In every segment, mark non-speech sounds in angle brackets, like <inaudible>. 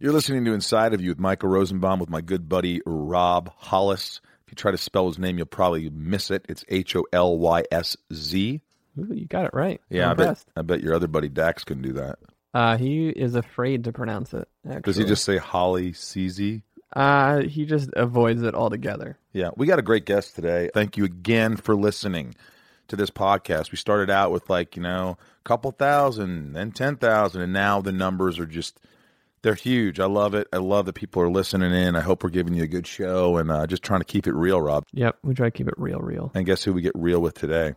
You're listening to Inside of You with Michael Rosenbaum with my good buddy Rob Hollis. If you try to spell his name, you'll probably miss it. It's H O L Y S Z. Ooh, you got it right. Yeah, I'm bet. I bet your other buddy Dax can do that. Uh, he is afraid to pronounce it. Actually. Does he just say Holly CZ? Uh, he just avoids it altogether. Yeah, we got a great guest today. Thank you again for listening to this podcast. We started out with like, you know, a couple thousand, then 10,000, and now the numbers are just, they're huge. I love it. I love that people are listening in. I hope we're giving you a good show and uh, just trying to keep it real, Rob. Yep, we try to keep it real, real. And guess who we get real with today?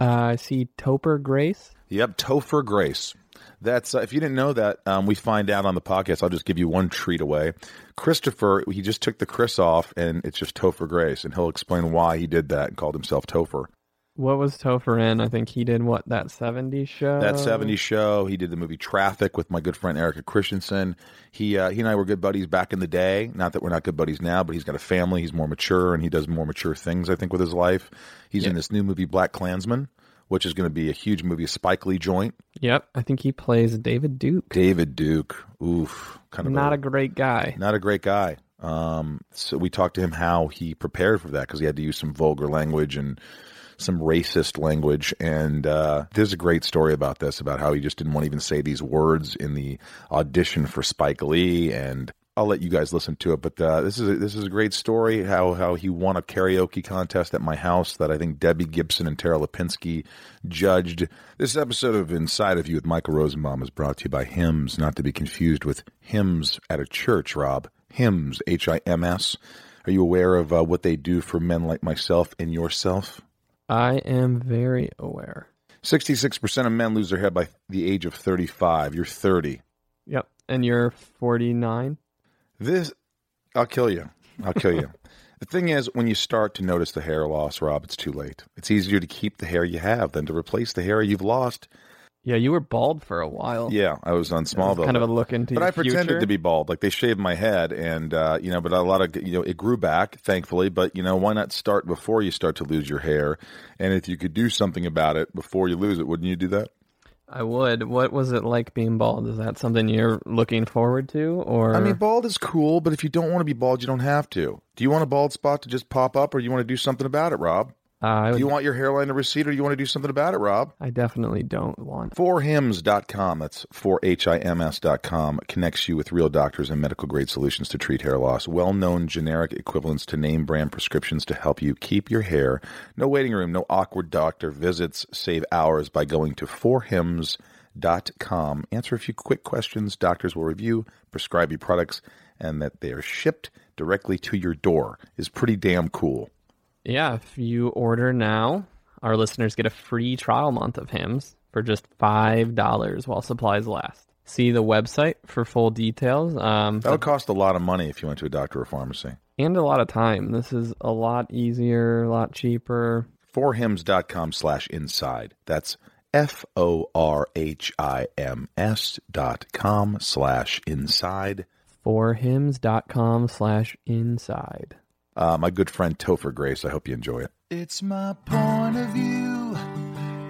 Uh, I see Topher Grace. Yep, Topher Grace. That's uh, if you didn't know that, um, we find out on the podcast. I'll just give you one treat away. Christopher, he just took the Chris off, and it's just Topher Grace, and he'll explain why he did that and called himself Topher. What was Topher in? I think he did what that '70s show. That '70s show. He did the movie Traffic with my good friend Erika Christensen. He uh, he and I were good buddies back in the day. Not that we're not good buddies now, but he's got a family. He's more mature, and he does more mature things. I think with his life. He's in this new movie BlacKkKlansman, which is going to be a huge movie, a Spike Lee joint. Yep, I think he plays David Duke. David Duke. Oof, kind of Not a great guy. not a great guy. Um, so we talked to him how he prepared for that because he had to use some vulgar language and some racist language. And uh, there's a great story about this about how he just didn't want to even say these words in the audition for Spike Lee. And I'll let you guys listen to it. But uh, this is a, this is a great story. How how he won a karaoke contest at my house that I think Debbie Gibson and Tara Lipinski judged. This episode of Inside of You with Michael Rosenbaum is brought to you by Hims, not to be confused with hymns at a church. Rob Hims, H I M S. Are you aware of uh, what they do for men like myself and yourself? I am very aware. 66% of men lose their head by the age of 35. You're 30. Yep, and you're 49. This, I'll kill you. I'll kill you. <laughs> the thing is, when you start to notice the hair loss, Rob, it's too late. It's easier to keep the hair you have than to replace the hair you've lost. Yeah, you were bald for a while. Yeah, I was on It was Smallville. kind of a look into but your I pretended future. to be bald. Like they shaved my head, and uh, you know, but a lot of you know, it grew back, thankfully. But you know, why not start before you start to lose your hair? And if you could do something about it before you lose it, wouldn't you do that? I would. What was it like being bald? Is that something you're looking forward to, or I mean, bald is cool, but if you don't want to be bald, you don't have to. Do you want a bald spot to just pop up, or you want to do something about it, Rob? Uh, Do you want your hairline to recede, or do you want to do something about it, Rob? I definitely don't want. Forhims.com, that's for H-I-M-S.com, connects you with real doctors and medical grade solutions to treat hair loss. Well-known generic equivalents to name brand prescriptions to help you keep your hair. No waiting room, no awkward doctor visits. Save hours by going to forhims.com. Answer a few quick questions. Doctors will review, prescribe you products, and that they are shipped directly to your door is pretty damn cool. Yeah, if you order now, our listeners get a free trial month of Hims for just five dollars while supplies last. See the website for full details. Um, That would cost a lot of money if you went to a doctor or pharmacy. and a lot of time. This is a lot easier, a lot cheaper. forhims.com slash inside. That's F O R H I M S dot com slash inside. Forhims.com slash inside. Uh, my good friend Topher Grace, I hope you enjoy it. It's my point of view.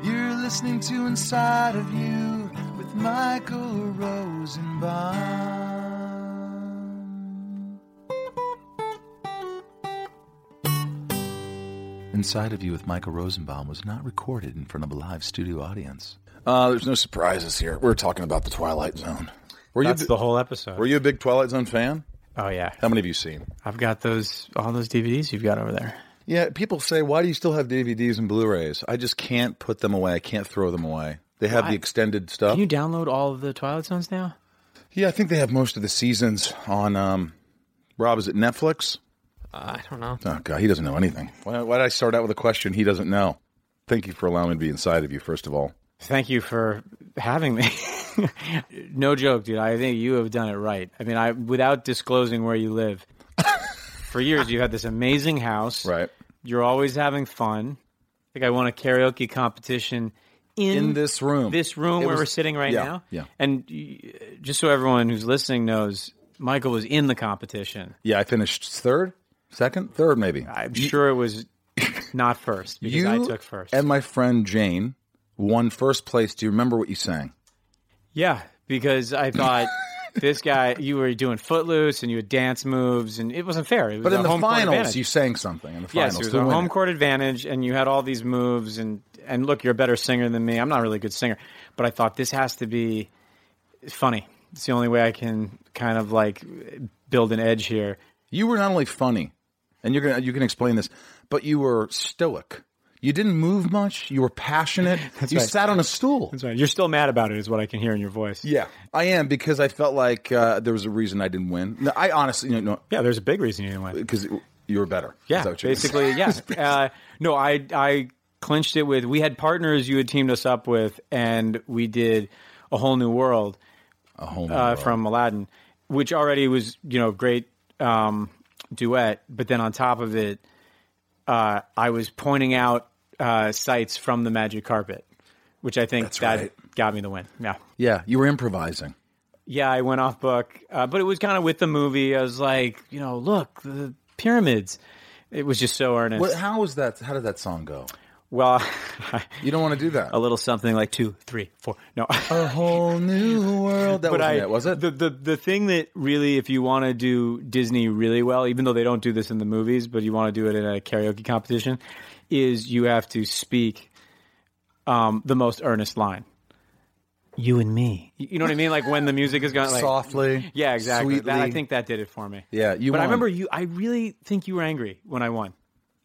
You're listening to Inside of You with Michael Rosenbaum. Inside of You with Michael Rosenbaum was not recorded in front of a live studio audience. Uh, there's no surprises here. We're talking about the Twilight Zone. Were you, That's the whole episode. were you a big Twilight Zone fan? Oh yeah, How many have you seen? I've got those all those DVDs you've got over there. Yeah, people say, why do you still have DVDs and Blu-rays? I just can't put them away. I can't throw them away. They have Why? the extended stuff. Can you download all of the Twilight Zones now? Yeah, I think they have most of the seasons on. Um, Rob, is it Netflix? I don't know. Oh God, he doesn't know anything. Why, why did I start out with a question he doesn't know? Thank you for allowing me to be inside of you. First of all, Thank you for having me. <laughs> <laughs> no joke, dude. I think you have done it right. I mean, I without disclosing where you live. For years, you had this amazing house. right You're always having fun. I think I won a karaoke competition in, in this room, this room It where was- we're sitting right yeah, now. yeah. And just so everyone who's listening knows, Michael was in the competition. Yeah, I finished third, second, third, maybe. I'm sure it was not first because you I took first. and my friend Jane won first place. Do you remember what you sang? Yeah, because I thought this guy, you were doing footloose and you had dance moves, and it wasn't fair. It was But in the finals, you sang something. In the Yes, finals, it was a home court advantage, and you had all these moves. And and look, you're a better singer than me. I'm not really a good singer, but I thought this has to be funny. It's the only way I can kind of like build an edge here. You were not only funny, and you're gonna you can explain this, but you were stoic. You didn't move much. You were passionate. <laughs> you right. sat on a stool. That's right. You're still mad about it, is what I can hear in your voice. Yeah, I am because I felt like uh, there was a reason I didn't win. No, I honestly, you know, Yeah, there's a big reason you didn't win. because you were better. Yeah, that what you're basically, yeah. <laughs> Uh, no, I I clinched it with we had partners you had teamed us up with, and we did a whole new world a home uh, from Aladdin, which already was you know great um, duet. But then on top of it, uh, I was pointing out uh, sites from the magic carpet, which I think That's that right. got me the win. Yeah. Yeah, you were improvising. Yeah, I went off book, uh, but it was kind of with the movie. I was like, you know, look, the pyramids. It was just so earnest. What, how was that? How did that song go? Well, You don't want to do that. <laughs> a little something like two, three, four. No, A whole new world. That <laughs> I it, was it? the the the thing that really, if you want to do Disney really well, even though they don't do this in the movies, but you want to do it in a karaoke competition, is you have to speak um, the most earnest line. You and me. You know what I mean? Like when the music is going, like Softly. Yeah, exactly. That, I think that did it for me. Yeah, you But I remember you. I really think you were angry when I won.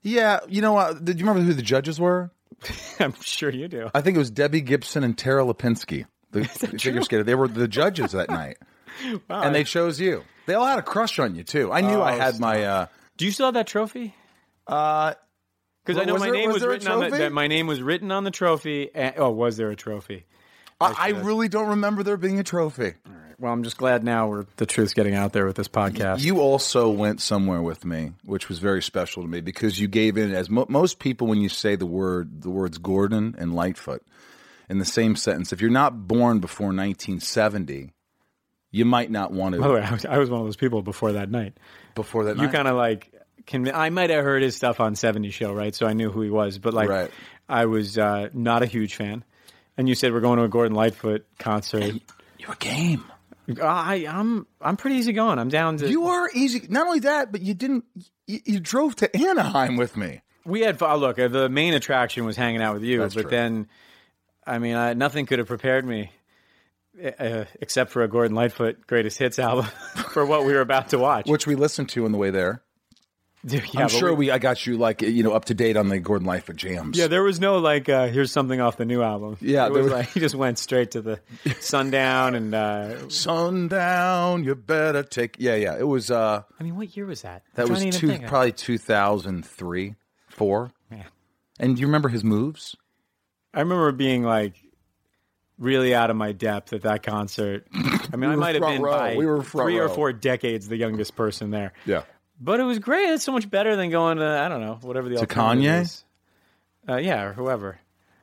Yeah, you know what? Did you remember who the judges were? <laughs> I'm sure you do. I think it was Debbie Gibson and Tara Lipinski, the <laughs> figure skater. They were the judges that night, <laughs> and they chose you. They all had a crush on you too. I knew I Oh, had my. Uh, Do you still have that trophy? uh, Because I know my there- name was was, written on the, trophy? that my name was written on the trophy. And, oh, was there a trophy? I, I really don't remember there being a trophy. Well, I'm just glad now we're the truth's getting out there with this podcast. You also went somewhere with me, which was very special to me because you gave in. As mo- most people, when you say the word, the words Gordon and Lightfoot in the same sentence, if you're not born before 1970, you might not want to. By the way, I was, I was one of those people before that night. before that, night. You kind of like can I might have heard his stuff on 70 Show, right? So I knew who he was, but like Right. I was uh, not a huge fan. And you said we're going to a Gordon Lightfoot concert. you were game. I, I'm I'm pretty easy going. I'm down to. You are easy. Not only that, but you didn't. You, you drove to Anaheim with me. We had fun. Look, the main attraction was hanging out with you, That's but true. then, I mean, I, nothing could have prepared me uh, except for a Gordon Lightfoot greatest hits album <laughs> for what we were about to watch. which we listened to on the way there. <laughs> Yeah, I'm sure we, I got you like you know up to date on the Gordon Lightfoot jams. Yeah, there was no like, uh, here's something off the new album. Yeah, it there was was- like <laughs> he just went straight to the <laughs> sundown and. Uh, sundown. You better take. Yeah, yeah. It was. uh I mean, what year was that? That was trying to two, think. probably 2003, four. And do you remember his moves? I remember being like really out of my depth at that concert. I mean, I might have been row. by We were three or four decades the youngest person there. Yeah. But it was great. It's so much better than going to I don't know whatever the To Kanye? is. Uh, yeah, or whoever.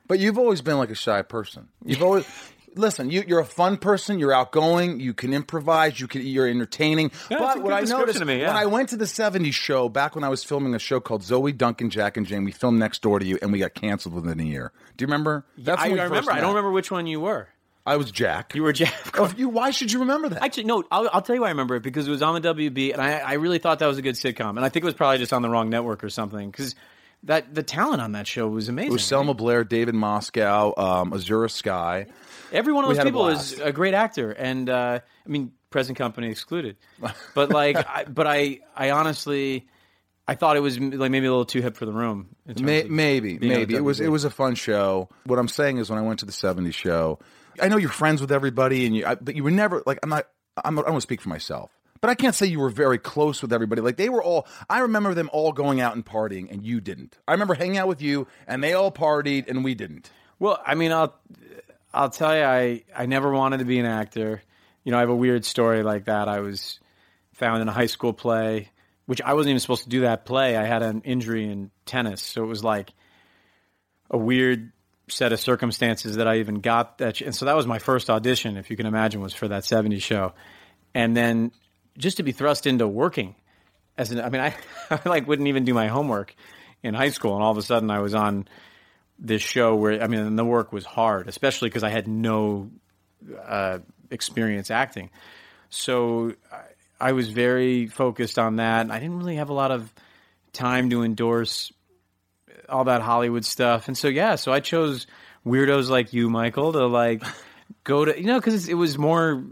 But you've always been like a shy person. You've always. <laughs> Listen, you, you're a fun person. You're outgoing. You can improvise. You can. You're entertaining. Yeah, but what I noticed me, yeah. when I went to the '70s show back when I was filming a show called Zoe Duncan, Jack and Jane, we filmed next door to you, and we got canceled within a year. Do you remember? That's I, when we I first remember. I don't remember which one you were. I was Jack. You were Jack. Oh, you, why should you remember that? Actually, no. I'll, I'll tell you why I remember it because it was on the WB, and I, I really thought that was a good sitcom, and I think it was probably just on the wrong network or something because that the talent on that show was amazing. it was Selma Blair, David Moscow, um, Azura Skye. Every one of We those had a people is a great actor, and uh, I mean, present company excluded. <laughs> But like, I, but I, I honestly, I thought it was like maybe a little too hip for the room. May, of maybe, maybe it was it was a fun show. What I'm saying is, when I went to the '70s show, I know you're friends with everybody, and you, I, but you were never like I'm not. I'm, I don't want to speak for myself, but I can't say you were very close with everybody. Like they were all. I remember them all going out and partying, and you didn't. I remember hanging out with you, and they all partied, and we didn't. Well, I mean, I'll I'll tell you, I I never wanted to be an actor. You know, I have a weird story like that. I was found in a high school play, which I wasn't even supposed to do that play. I had an injury in tennis, so it was like a weird set of circumstances that I even got that. And so that was my first audition, if you can imagine, was for that '70s show, and then just to be thrust into working as an. I mean, I, <laughs> I like wouldn't even do my homework in high school, and all of a sudden I was on this show where I mean, the work was hard, especially because I had no uh, experience acting. So I, I was very focused on that. And I didn't really have a lot of time to endorse all that Hollywood stuff. And so, yeah, so I chose weirdos like you, Michael, to like go to, you know, because it was more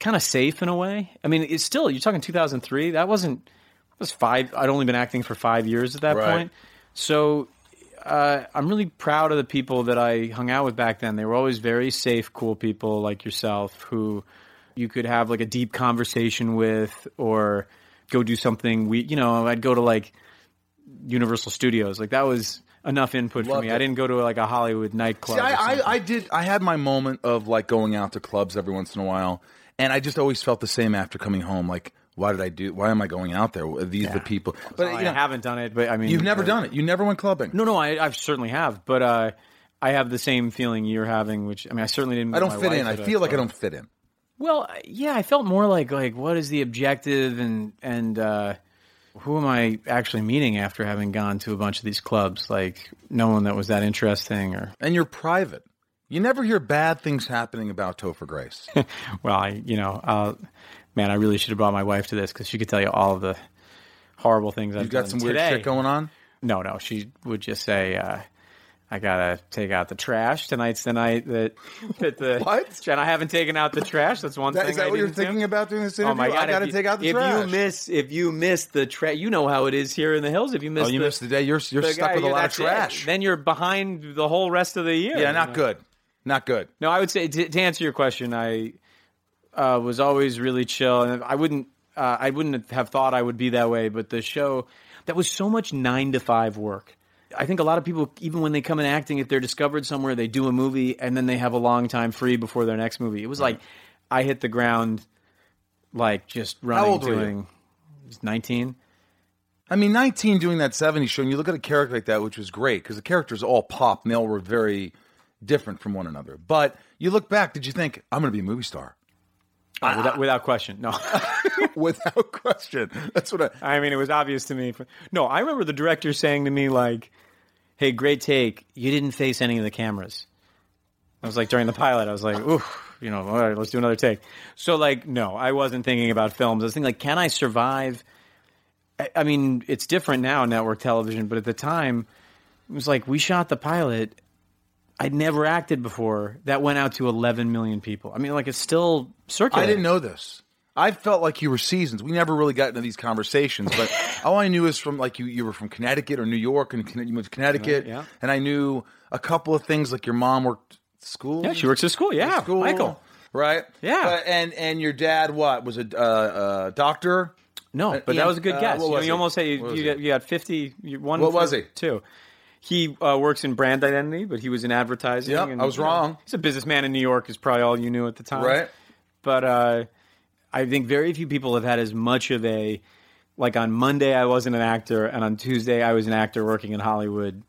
kind of safe in a way. I mean, it's still, you're talking 2003. That wasn't, that was five, I'd only been acting for five years at that Right. point. So uh, I'm really proud of the people that I hung out with back then. They were always very safe, cool people like yourself who you could have like a deep conversation with or go do something. We, you know, I'd go to like Universal Studios. Like that was enough input for me. it. I didn't go to like a Hollywood nightclub. See, I. I, I did. I had my moment of like going out to clubs every once in a while, and I just always felt the same after coming home. Like, why did I do? Why am I going out there? Are These the people. But Well, you know, I haven't done it, but I mean, you've never uh, done it. You never went clubbing. No, no, I, I certainly have, but uh, I have the same feeling you're having. Which I mean, I certainly didn't. I don't fit in. I feel like I don't fit in. Well, yeah, I felt more like like what is the objective and and uh, who am I actually meeting after having gone to a bunch of these clubs? Like no one that was that interesting, or And you're private. You never hear bad things happening about Topher Grace. <laughs> well, I you know, uh, man, I really should have brought my wife to this because she could tell you all of the horrible things I've You've got done some weird shit going on. No, no, she would just say. Uh, I gotta take out the trash. Tonight's the night that <laughs> that the What? And I haven't taken out the trash. That's one That, thing. is that I what you're didn't do. thinking about doing this Oh my god! I got to you- take out the if trash. you miss, if you miss the trash, you know how it is here in the hills. If you miss, oh, you the, missed the day. You're you're stuck guy, with a lot of that's it. trash. Then you're behind the whole rest of the year. yeah, not know? good. Not good. No, I would say to, to answer your question, I uh, was always really chill, and I wouldn't, uh, I wouldn't have thought I would be that way. But the show, that was so much nine to five work. I think a lot of people, even when they come in acting, if they're discovered somewhere, they do a movie and then they have a long time free before their next movie. It was like I hit the ground, like just running, How old were you? Nineteen. I mean, 19 doing that 70s show, and you look at a character like that, which was great because the characters all pop and they all were very different from one another. But you look back, did you think, I'm going to be a movie star? Uh, without, without question, no. <laughs> Without question. That's what I. I mean, it was obvious to me. No, I remember the director saying to me, like, hey, great take. You didn't face any of the cameras. I was like, during the pilot, I was like, ooh, you know, all right, let's do another take. So, like, no, I wasn't thinking about films. I was thinking, like, can I survive? I, I mean, it's different now, network television, but at the time, it was like, we shot the pilot. I'd never acted before. That went out to 11 million people. I mean, like, it's still circulating. I didn't know this. I felt like you were seasons. We never really got into these conversations, but <laughs> all I knew is from like you, you were from Connecticut or New York, and you moved to Connecticut, Yeah. and I knew a couple of things like your mom worked school. Yeah, she works at school. Yeah, school, Michael. right? Yeah. But- and and your dad, what was a uh, uh, doctor? No, Uh, but Ian, that was a good uh, guess. what You, you almost say you, you, got, you got fifty. You, one. What was he? Two. He uh, works in brand identity, but he was in advertising. Yep, and, I was you know, wrong. he's a businessman in New York. Is probably all you knew at the time, Right. But uh, I think very few people have had as much of a like on Monday I wasn't an actor, and on Tuesday I was an actor working in Hollywood.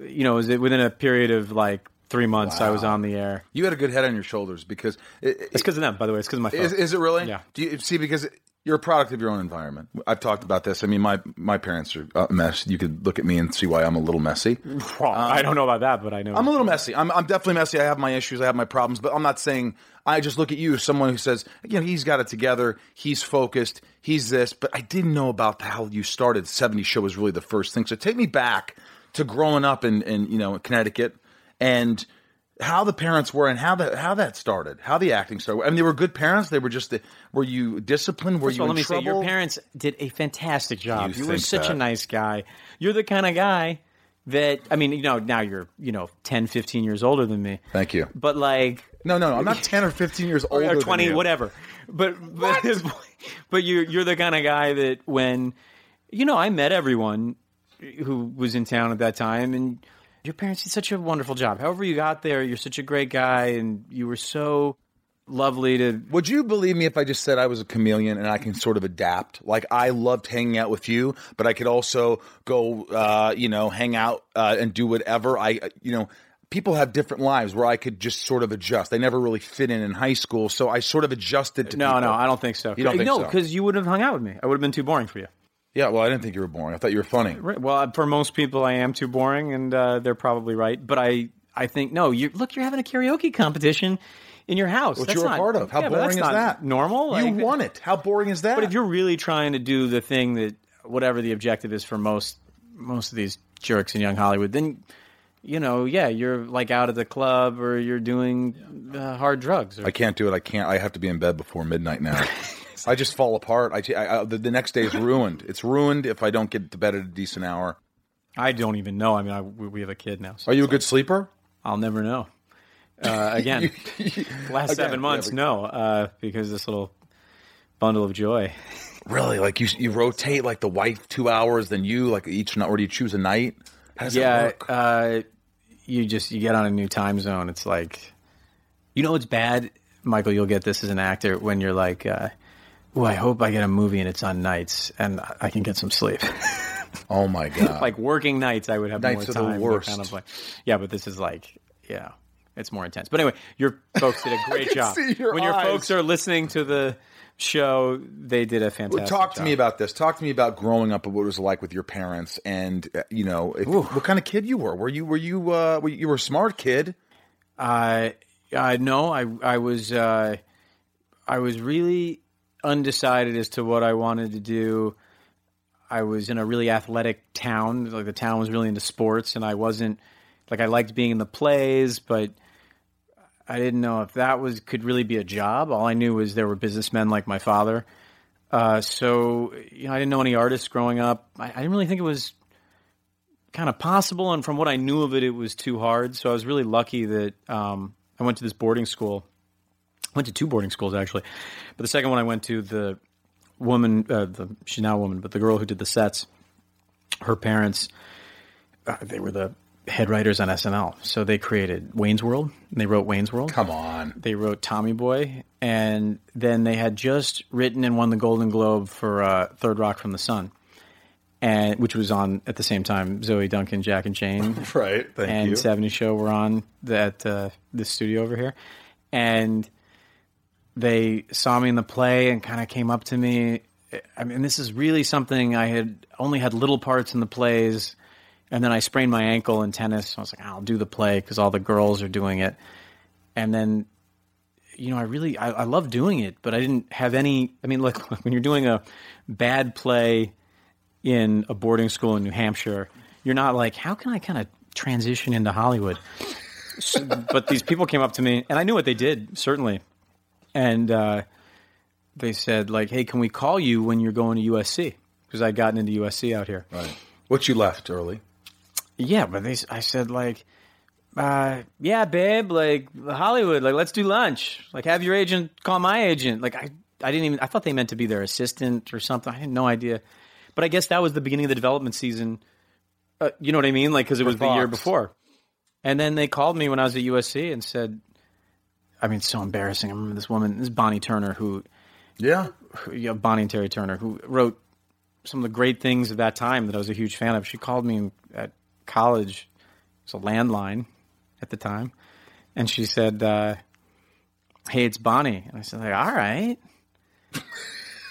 You know, was it within a period of like three months I was on the air. You had a good head on your shoulders because it, It's because of them, by the way. It's because of my phone. Is, is it really? Yeah. Do you see because you're a product of your own environment? I've talked about this. I mean, my my parents are a mess. You could look at me and see why I'm a little messy. Well, um, I don't know about that, but I know I'm a little messy. I'm, I'm definitely messy. I have my issues. I have my problems, but I'm not saying. I just look at you as someone who says, you know, he's got it together. He's focused. He's this. But I didn't know about how you started. 70 show was really the first thing. So take me back to growing up in, in you know Connecticut and how the parents were and how that how that started. How the acting started. I mean, they were good parents. They were just. were you disciplined? Were First you all, in let me trouble? say, your parents did a fantastic job. You You, were such that? a nice guy. You're the kind of guy that, I mean, you know, now you're, you know, 10, 15 years older than me. Thank you. But like, No, no, no. I'm not 10 or 15 years or, older. or than 20, you. whatever. But, but, but you're, you're the kind of guy that when, you know, I met everyone who was in town at that time and your parents did such a wonderful job. However you got there, you're such a great guy and you were so lovely to Would you believe me if I just said I was a chameleon and I can sort of adapt? Like I loved hanging out with you, but I could also go, uh, you know, hang out uh, and do whatever. I, you know, people have different lives where I could just sort of adjust. I never really fit in in high school, so I sort of adjusted to. No, people. no, I don't think so. You don't think no, so? because you wouldn't have hung out with me. I would have been too boring for you. Yeah, well, I didn't think you were boring. I thought you were funny. Right. Well, for most people, I am too boring, and uh, they're probably right. But I, I think no. You look, you're having a karaoke competition in your house. Which That's you're a not- part of. How yeah, boring that's is not that? Normal. You Like- won it. How boring is that? But if you're really trying to do the thing that whatever the objective is for most most of these jerks in young Hollywood, then you know, yeah, you're like out at the club or you're doing uh, hard drugs. Or, I can't do it. I can't. I have to be in bed before midnight now. <laughs> I just fall apart. I, I, I the, the next day is <laughs> ruined. It's ruined if I don't get to bed at a decent hour. I don't even know. I mean, I, we we have a kid now, so Are you a good sleeper? I'll never know. Uh, <laughs> again, last Again, seven months, yeah, but- no, uh, because this little bundle of joy. Really? Like you you rotate like the wife two hours, then you like each night, or do you choose a night? How does that Yeah, work? uh, you just you get on a new time zone. It's like, you know, it's bad, Michael. You'll get this as an actor when you're like, uh, "Oh, I hope I get a movie and it's on nights and I can get some sleep." <laughs> oh my god! like working nights, I would have Nights more are the time. worst. Kind of like, yeah, but this is like, yeah, it's more intense. But anyway, your folks did a <laughs> great job. see your when your eyes. folks are listening to the show, they did a fantastic. Talk to job. me about this. Talk to me about growing up and what it was like with your parents, and uh, you know, if, what kind of kid you were. Were you were you uh, were you, you were a smart kid? Uh, uh, no, I I was uh, I was really undecided as to what I wanted to do. I was in a really athletic town. Like the town was really into sports, and I wasn't like I liked being in the plays, but I didn't know if that was could really be a job. All I knew was there were businessmen like my father. Uh, so you know, I didn't know any artists growing up. I, I didn't really think it was kind of possible, and from what I knew of it, it was too hard. So I was really lucky that um, I went to this boarding school. Went to two boarding schools actually, but the second one I went to the woman, uh, the, she's now a woman, but the girl who did the sets, her parents, uh, they were the head writers on SNL. So they created Wayne's World. And they wrote Wayne's World. Come on. They wrote Tommy Boy, and then they had just written and won the Golden Globe for uh, Third Rock from the Sun, and which was on at the same time. Zoe Duncan, Jack and Jane, <laughs> Right. Thank you. and you. 70 Show were on that uh, this studio over here, and they saw me in the play and kind of came up to me. I mean, this is really something I had only had little parts in the plays, and then I sprained my ankle in tennis. So I was like, I'll do the play because all the girls are doing it, and then. You know, I really I, I love doing it, but I didn't have any. I mean, look, <laughs> when you're doing a bad play in a boarding school in New Hampshire, you're not like, how can I kind of transition into Hollywood? So- but these people came up to me, and I knew what they did certainly, and uh, they said like, "Hey, can we call you when you're going to USC?" Because I'd gotten into USC out here. Right. What you left early? Yeah, but they, I said like, uh, yeah, babe, like Hollywood, like let's do lunch. Like have your agent call my agent. Like I, I didn't even. I thought they meant to be their assistant or something. I had no idea. But I guess that was the beginning of the development season. Uh, you know what I mean? Like because it was the year before. And then they called me when I was at USC and said, I mean, it's so embarrassing. I remember this woman, this is Bonnie Turner, who Yeah. who- Bonnie and Terry Turner, who wrote some of the great things of that time that I was a huge fan of. She called me at college. It was a landline at the time, and she said, uh, "Hey, it's Bonnie." And I said, like, "All right." <laughs>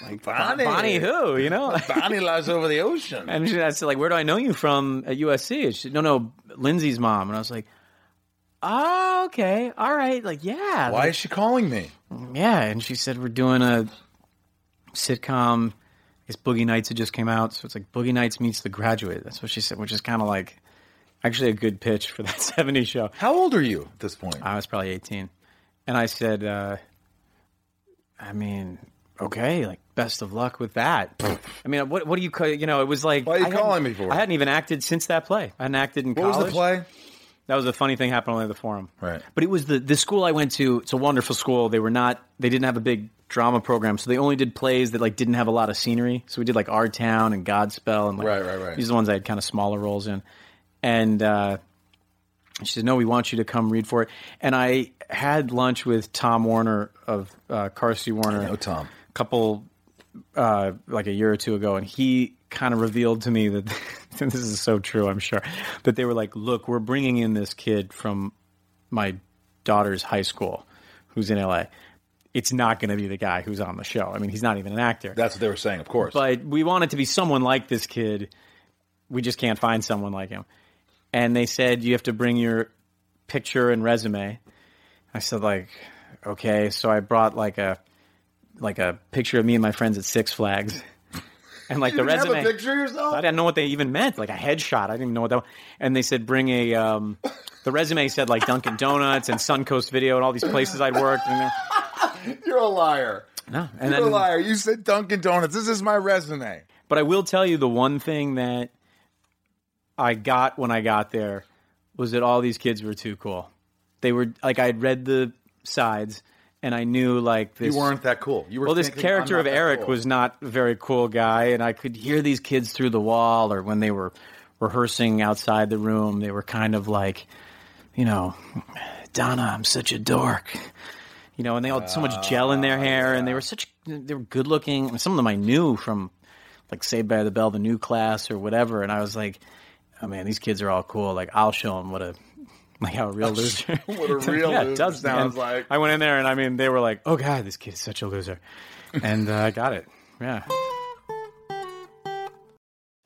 Like Bonnie. Bonnie who? You know? <laughs> Bonnie lies over the ocean. And she, I said, like, where do I know you from at USC? And she said, no, no, Lindsay's mom. And I was like, oh, okay, all right, like, yeah, Why is she calling me? yeah, and she said we're doing a sitcom. It's Boogie Nights It just came out, so it's like Boogie Nights meets The Graduate. That's what she said, which is kind of like actually a good pitch for that <laughs> '70s show. How old are you at this point? I was probably 18, and I said, uh, I mean, okay, like best of luck with that. <laughs> I mean, what what do you you know? It was like Why are you I calling me for? I hadn't even acted since that play. I hadn't acted in what college. was the play? That was a funny thing happened only at the forum. Right. But it was the the school I went to. It's a wonderful school. They were not. They didn't have a big drama program, so they only did plays that like didn't have a lot of scenery. So we did like Our Town and Godspell and like, Right, right, right. These are the ones I had kind of smaller roles in. And uh, she said, "No, we want you to come read for it." And I had lunch with Tom Werner of uh, Carsey Werner. know Tom. A couple uh, like a year or two ago, and he kind of revealed to me that <laughs> this is so true. I'm sure But they were like, "Look, we're bringing in this kid from my daughter's high school, who's in LA. It's not going to be the guy who's on the show. I mean, he's not even an actor. That's what they were saying, of course. but we want it to be someone like this kid. We just can't find someone like him." And they said you have to bring your picture and resume. I said, like, okay, so I brought like a like a picture of me and my friends at Six Flags, <laughs> and like the You have resume. a picture of yourself? I didn't know what they even meant, like a headshot. I didn't even know what that. Was. And they said bring a. Um, the resume said like Dunkin' Donuts and Suncoast Video and all these places I'd worked. And <laughs> You're a liar. no, and You're a liar. You said Dunkin' Donuts. This is my resume. But I will tell you the one thing that I got when I got there was that all these kids were too cool. They were like I'd read the sides and I knew like this You weren't that cool. You were well, this thinking, character of Eric cool." was not a very cool guy, and I could hear these kids through the wall, or when they were rehearsing outside the room, they were kind of like, you know, Donna, I'm such a dork, you know, and they all had so much gel in their ah, hair, and they were such they were good looking. Some of them I knew from like Saved by the Bell, the new class, or whatever, and I was like, oh man, these kids are all cool. Like I'll show them what a like how a real loser. What a <laughs> real yeah, loser does sounds And like. I went in there and I mean they were like, "Oh God, this kid is such a loser," and uh, I got it. Yeah.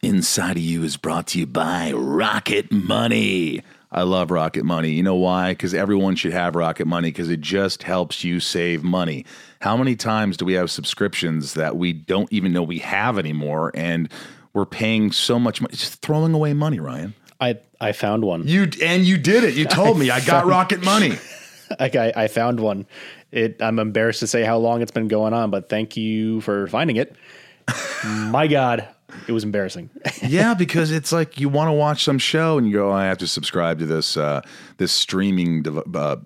Inside of You is brought to you by Rocket Money. I love Rocket Money. You know why? Because everyone should have Rocket Money because it just helps you save money. How many times do we have subscriptions that we don't even know we have anymore and we're paying so much money, just throwing away money, Ryan? I I found one. You and you did it. You <laughs> told me I got Rocket Money. <laughs> Like I, I found one. It. I'm embarrassed to say how long it's been going on, but thank you for finding it. <laughs> My God, it was embarrassing. yeah, because it's like you want to watch some show and you go, I have to subscribe to this uh, this streaming dev- uh,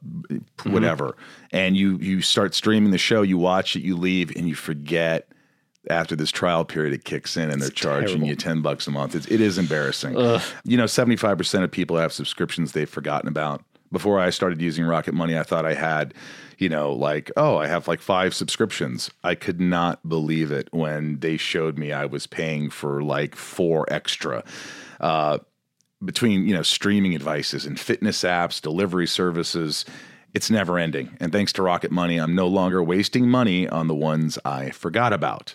whatever, and you you start streaming the show, you watch it, you leave, and you forget. After this trial period, it kicks in and they're charging terrible. you ten bucks a month. It's, it is embarrassing. You know, seventy five percent of people have subscriptions they've forgotten about. Before I started using Rocket Money, I thought I had, you know, like oh, I have like five subscriptions. I could not believe it when they showed me I was paying for like four extra. Uh, between you know streaming advices and fitness apps, delivery services, it's never ending. And thanks to Rocket Money, I'm no longer wasting money on the ones I forgot about.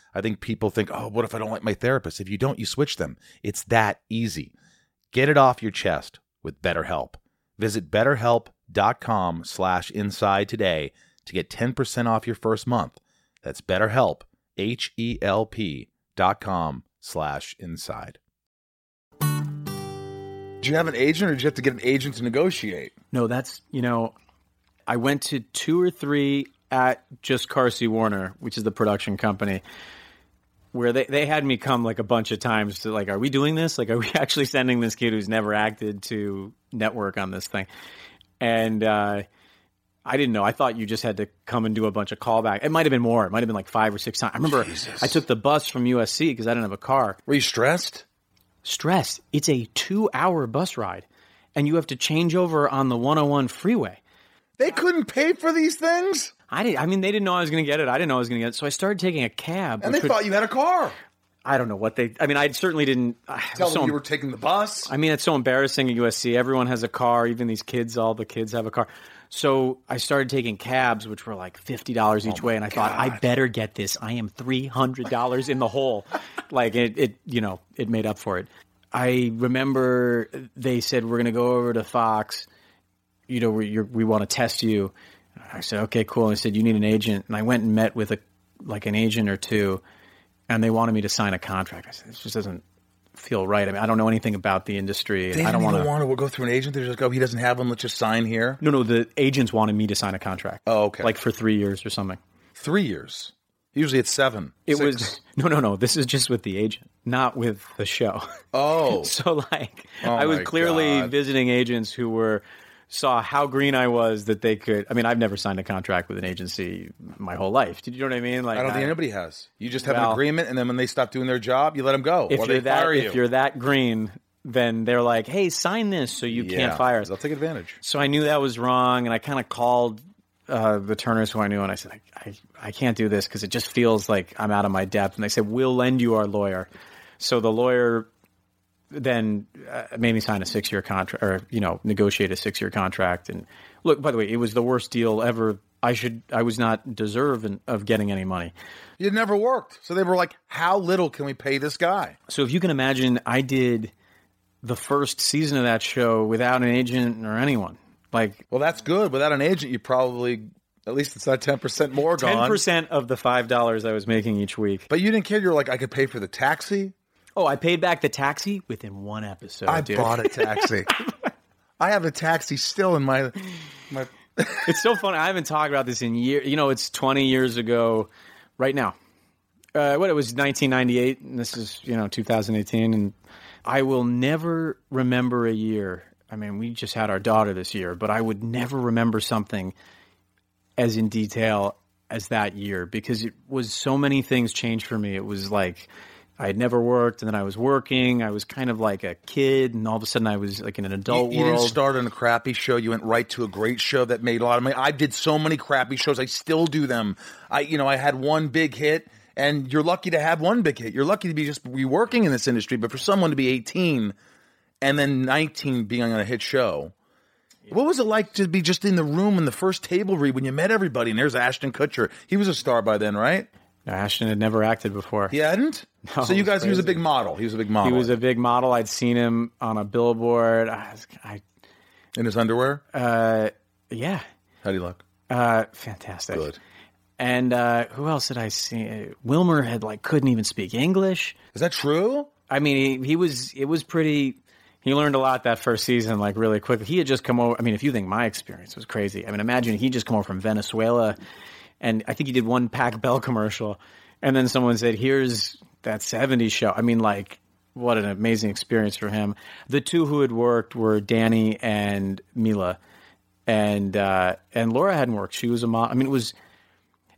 I think people think, oh, what if I don't like my therapist? If you don't, you switch them. It's that easy. Get it off your chest with BetterHelp. Visit betterhelp.com slash inside today to get 10% off your first month. That's betterhelp, H-E-L-P dot com slash inside. Do you have an agent or did you have to get an agent to negotiate? No, that's you know, I went to two or three at just Carsey Werner, which is the production company, where they, they had me come like a bunch of times to like, are we doing this? Like, are we <laughs> actually sending this kid who's never acted to network on this thing? And uh, I didn't know. I thought you just had to come and do a bunch of callback. It might have been more. It might have been like five or six times. I remember I took the bus from USC because I didn't have a car. Were you stressed? Stressed. It's a two hour bus ride, and you have to change over on the 101 freeway. They couldn't pay for these things, I didn't. I mean, they didn't know I was going to get it. I didn't know I was going to get it. So I started taking a cab. and they would- thought you had a car. I don't know what they. I mean, I certainly didn't. <sighs> I Tell so them you were taking the bus. I mean, it's so embarrassing at USC. Everyone has a car. Even these kids, all the kids have a car. So I started taking cabs, which were like fifty dollars each oh way, and I thought I better get this. I am three hundred dollars in the hole. <laughs> like it, it, you know, it made up for it. I remember they said we're going to go over to Fox. You know, we, we want to test you. I said, okay, cool. And they said you need an agent, and I went and met with a like an agent or two, and they wanted me to sign a contract. I said, this just doesn't feel right. I mean, I don't know anything about the industry. They I don't didn't want even to. want to go through an agent. They're just like, oh, he doesn't have one. Let's just sign here. No, no, the agents wanted me to sign a contract. Oh, okay. Like for three years or something. Three years. Usually it's seven. It Six. was no, no, no. This is just with the agent, not with the show. Oh, <laughs> so like, Oh I was clearly God. visiting agents who were saw how green I was that they could. I mean, I've never signed a contract with an agency my whole life. Did you know what I mean? Like, I don't think anybody has. You just have an agreement, and then when they stop doing their job, you let them go, if or you're that you. if you're that green, then they're like, hey, sign this so you yeah, can't fire us. They'll take advantage. So I knew that was wrong, and I kind of called uh, the Turners who I knew, and I said, I, I, I can't do this because it just feels like I'm out of my depth. And they said, We'll lend you our lawyer. So the lawyer then uh, made me sign a six year contract, or you know, negotiate a six year contract. And look, by the way, it was the worst deal ever. I should, I was not deserving of getting any money. It never worked. So they were like, "How little can we pay this guy?" So if you can imagine, I did the first season of that show without an agent or anyone. Like Well, that's good. Without an agent, you probably at least it's not ten percent more Ten percent of the five dollars I was making each week. But you didn't care. You're like, I could pay for the taxi. Oh, I paid back the taxi within one episode. I dude. bought a <laughs> taxi. I have a taxi still in my my. <laughs> It's so funny. I haven't talked about this in years. You know, it's 20 years ago, right now. Uh, what it was 1998, and this is you know 2018, and I will never remember a year. I mean, we just had our daughter this year, but I would never remember something as in detail as that year because it was so many things changed for me. It was like I had never worked, and then I was working. I was kind of like a kid, and all of a sudden I was like in an You, adult you world. didn't start on a crappy show. You went right to a great show that made a lot of money. I did so many crappy shows. I still do them. I, you know, I had one big hit, and you're lucky to have one big hit. You're lucky to be just be working in this industry. But for someone to be 18 and then 19 being on a hit show, what was it like to be just in the room in the first table read when you met everybody? And there's Ashton Kutcher. He was a star by then, right? Ashton had never acted before. He hadn't. <laughs> No, so you guys, he was a big model. He was a big model. He was a big model. I'd seen him on a billboard. I, I in his underwear. uh, yeah, How do you look? uh, fantastic. Good. And uh, who else did I see? Wilmer had like couldn't even speak English. Is that true? I mean, he, he was. It was pretty. He learned a lot that first season, like really quickly. He had just come over. I mean, if you think my experience was crazy, I mean, imagine he just come over from Venezuela, and I think he did one Pac Bell commercial, and then someone said, "Here's that '70s show." I mean, like, what an amazing experience for him. The two who had worked were Danny and Mila, and uh, and Laura hadn't worked. She was a mom. I mean, it was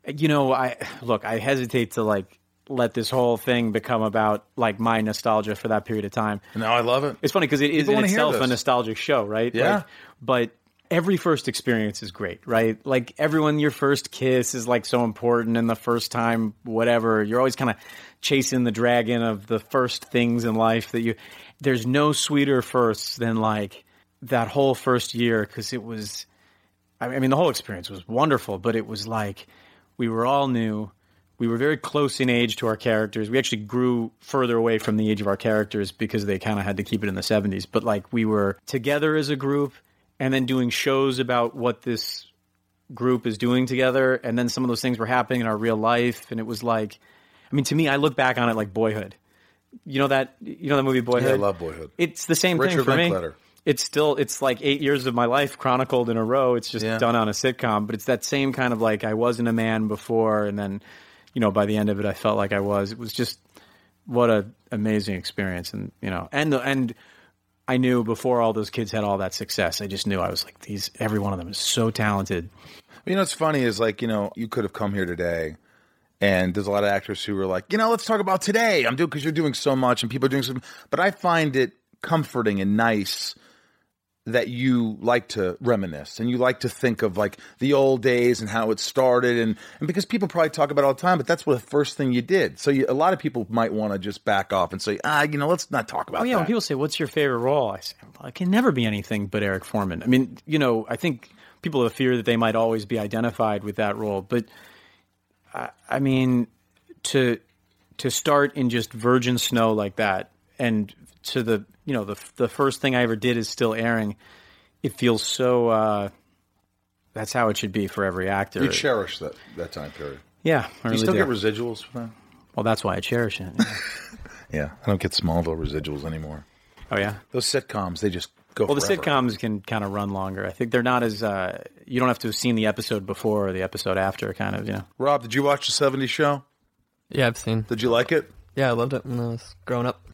you know, I look, I hesitate to like let this whole thing become about like my nostalgia for that period of time. No, I love it. It's funny because it is People in itself a nostalgic show, right? Yeah. Like, but every first experience is great, right? Like everyone, your first kiss is like so important, and the first time, whatever, you're always kind of chasing the dragon of the first things in life that you. There's no sweeter firsts than like that whole first year because it was. I mean, the whole experience was wonderful, but it was like we were all new. We were very close in age to our characters. We actually grew further away from the age of our characters because they kind of had to keep it in the 70s. But like we were together as a group and then doing shows about what this group is doing together. And then some of those things were happening in our real life. And it was like, I mean, to me, I look back on it like boyhood. You know that, you know that movie Boyhood? Yeah, I love Boyhood. It's the same Richard thing for me. Linklater. it's still it's like eight years of my life chronicled in a row. It's just Yeah. done on a sitcom, but it's that same kind of like I wasn't a man before, and then you know by the end of it, I felt like I was. It was just what a amazing experience, and you know, and the and I knew before all those kids had all that success. I just knew I was like these. Every one of them is so talented. You know, what's funny is like, you know, you could have come here today and there's a lot of actors who are like, you know, let's talk about today. I'm doing, cause you're doing so much and people are doing so but I find it comforting and nice that you like to reminisce and you like to think of like the old days and how it started and, and because people probably talk about all the time, but that's what the first thing you did. So you, a lot of people might want to just back off and say, ah, you know, let's not talk about Oh yeah, when people say, "What's your favorite role?" I say, well, "It can never be anything but Eric Forman." I mean, you know, I think people have a fear that they might always be identified with that role, but I, I mean, to to start in just virgin snow like that, and to the you know the the first thing I ever did is still airing. It feels so. Uh, that's how it should be for every actor. you cherish that, that time period. yeah, I Do you really still do. get residuals for that? well, that's why I cherish it. yeah. <laughs> Yeah. I don't get Smallville residuals anymore. oh yeah. Those sitcoms, they just go Well, the sitcoms can kind of run longer. I think they're not as uh, you don't have to have seen the episode before or the episode after, kind of. You know, Rob, did you watch the 70s show? Yeah, I've seen. Did you like it? Yeah, I loved it when I was growing up.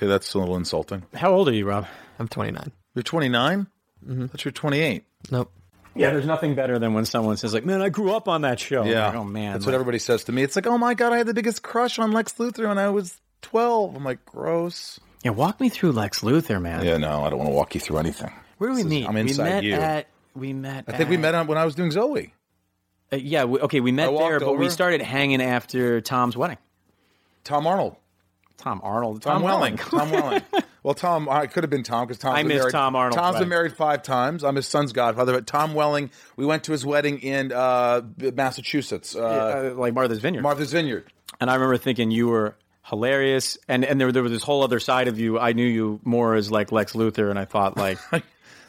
Okay, that's a little insulting. how old are you, Rob? I'm 29. You're 29? Mm-hmm. That's you're 28. Nope. Yeah, there's nothing better than when someone says like, "Man, I grew up on that show." Yeah. like, oh man, That's what everybody says to me. It's like, oh my God, I had the biggest crush on Lex Luthor when I was 12. I'm like, gross. Yeah, walk me through Lex Luthor, man. Yeah, no, I don't want to walk you through anything. Where do we This is- meet? I'm we inside met you. at. We met. I think we met on when I was doing Zoe. Uh, yeah, we, okay, we met I walked there, but we started hanging after Tom's wedding. Tom Arnold. Tom Arnold, Tom, Welling. Tom Welling. <laughs> Well, Tom, I could have been Tom because Tom. I missed Tom Arnold's Tom's been married five times. I'm his son's godfather. But Tom Welling, we went to his wedding in uh, Massachusetts, uh, uh, like Martha's Vineyard. Martha's Vineyard. And I remember thinking you were hilarious, and and there there was this whole other side of you. I knew you more as like Lex Luthor, and I thought like, <laughs>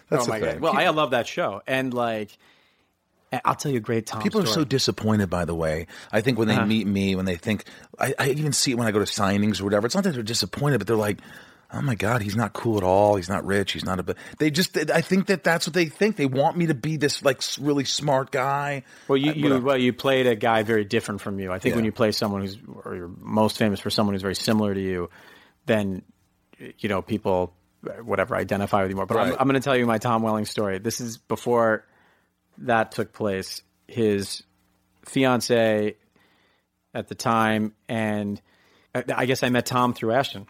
That's oh my thing. god. Well, I love that show, and like, I'll tell you a great Tom. People are so disappointed, by the way. I think when they Uh-huh. meet me, when they think, I, I even see it when I go to signings or whatever. It's not that they're disappointed, but they're like, oh my God, he's not cool at all. He's not rich. He's not a, they just, I think that that's what they think. They want me to be this like really smart guy. Well, you, you well, you played a guy very different from you. I think when you play someone who's, or you're most famous for someone who's very similar to you, then you know people, whatever, identify with you more. But I'm, I'm going to tell you my Tom Welling story. This is before that took place. His fiance at the time, and I guess I met Tom through Ashton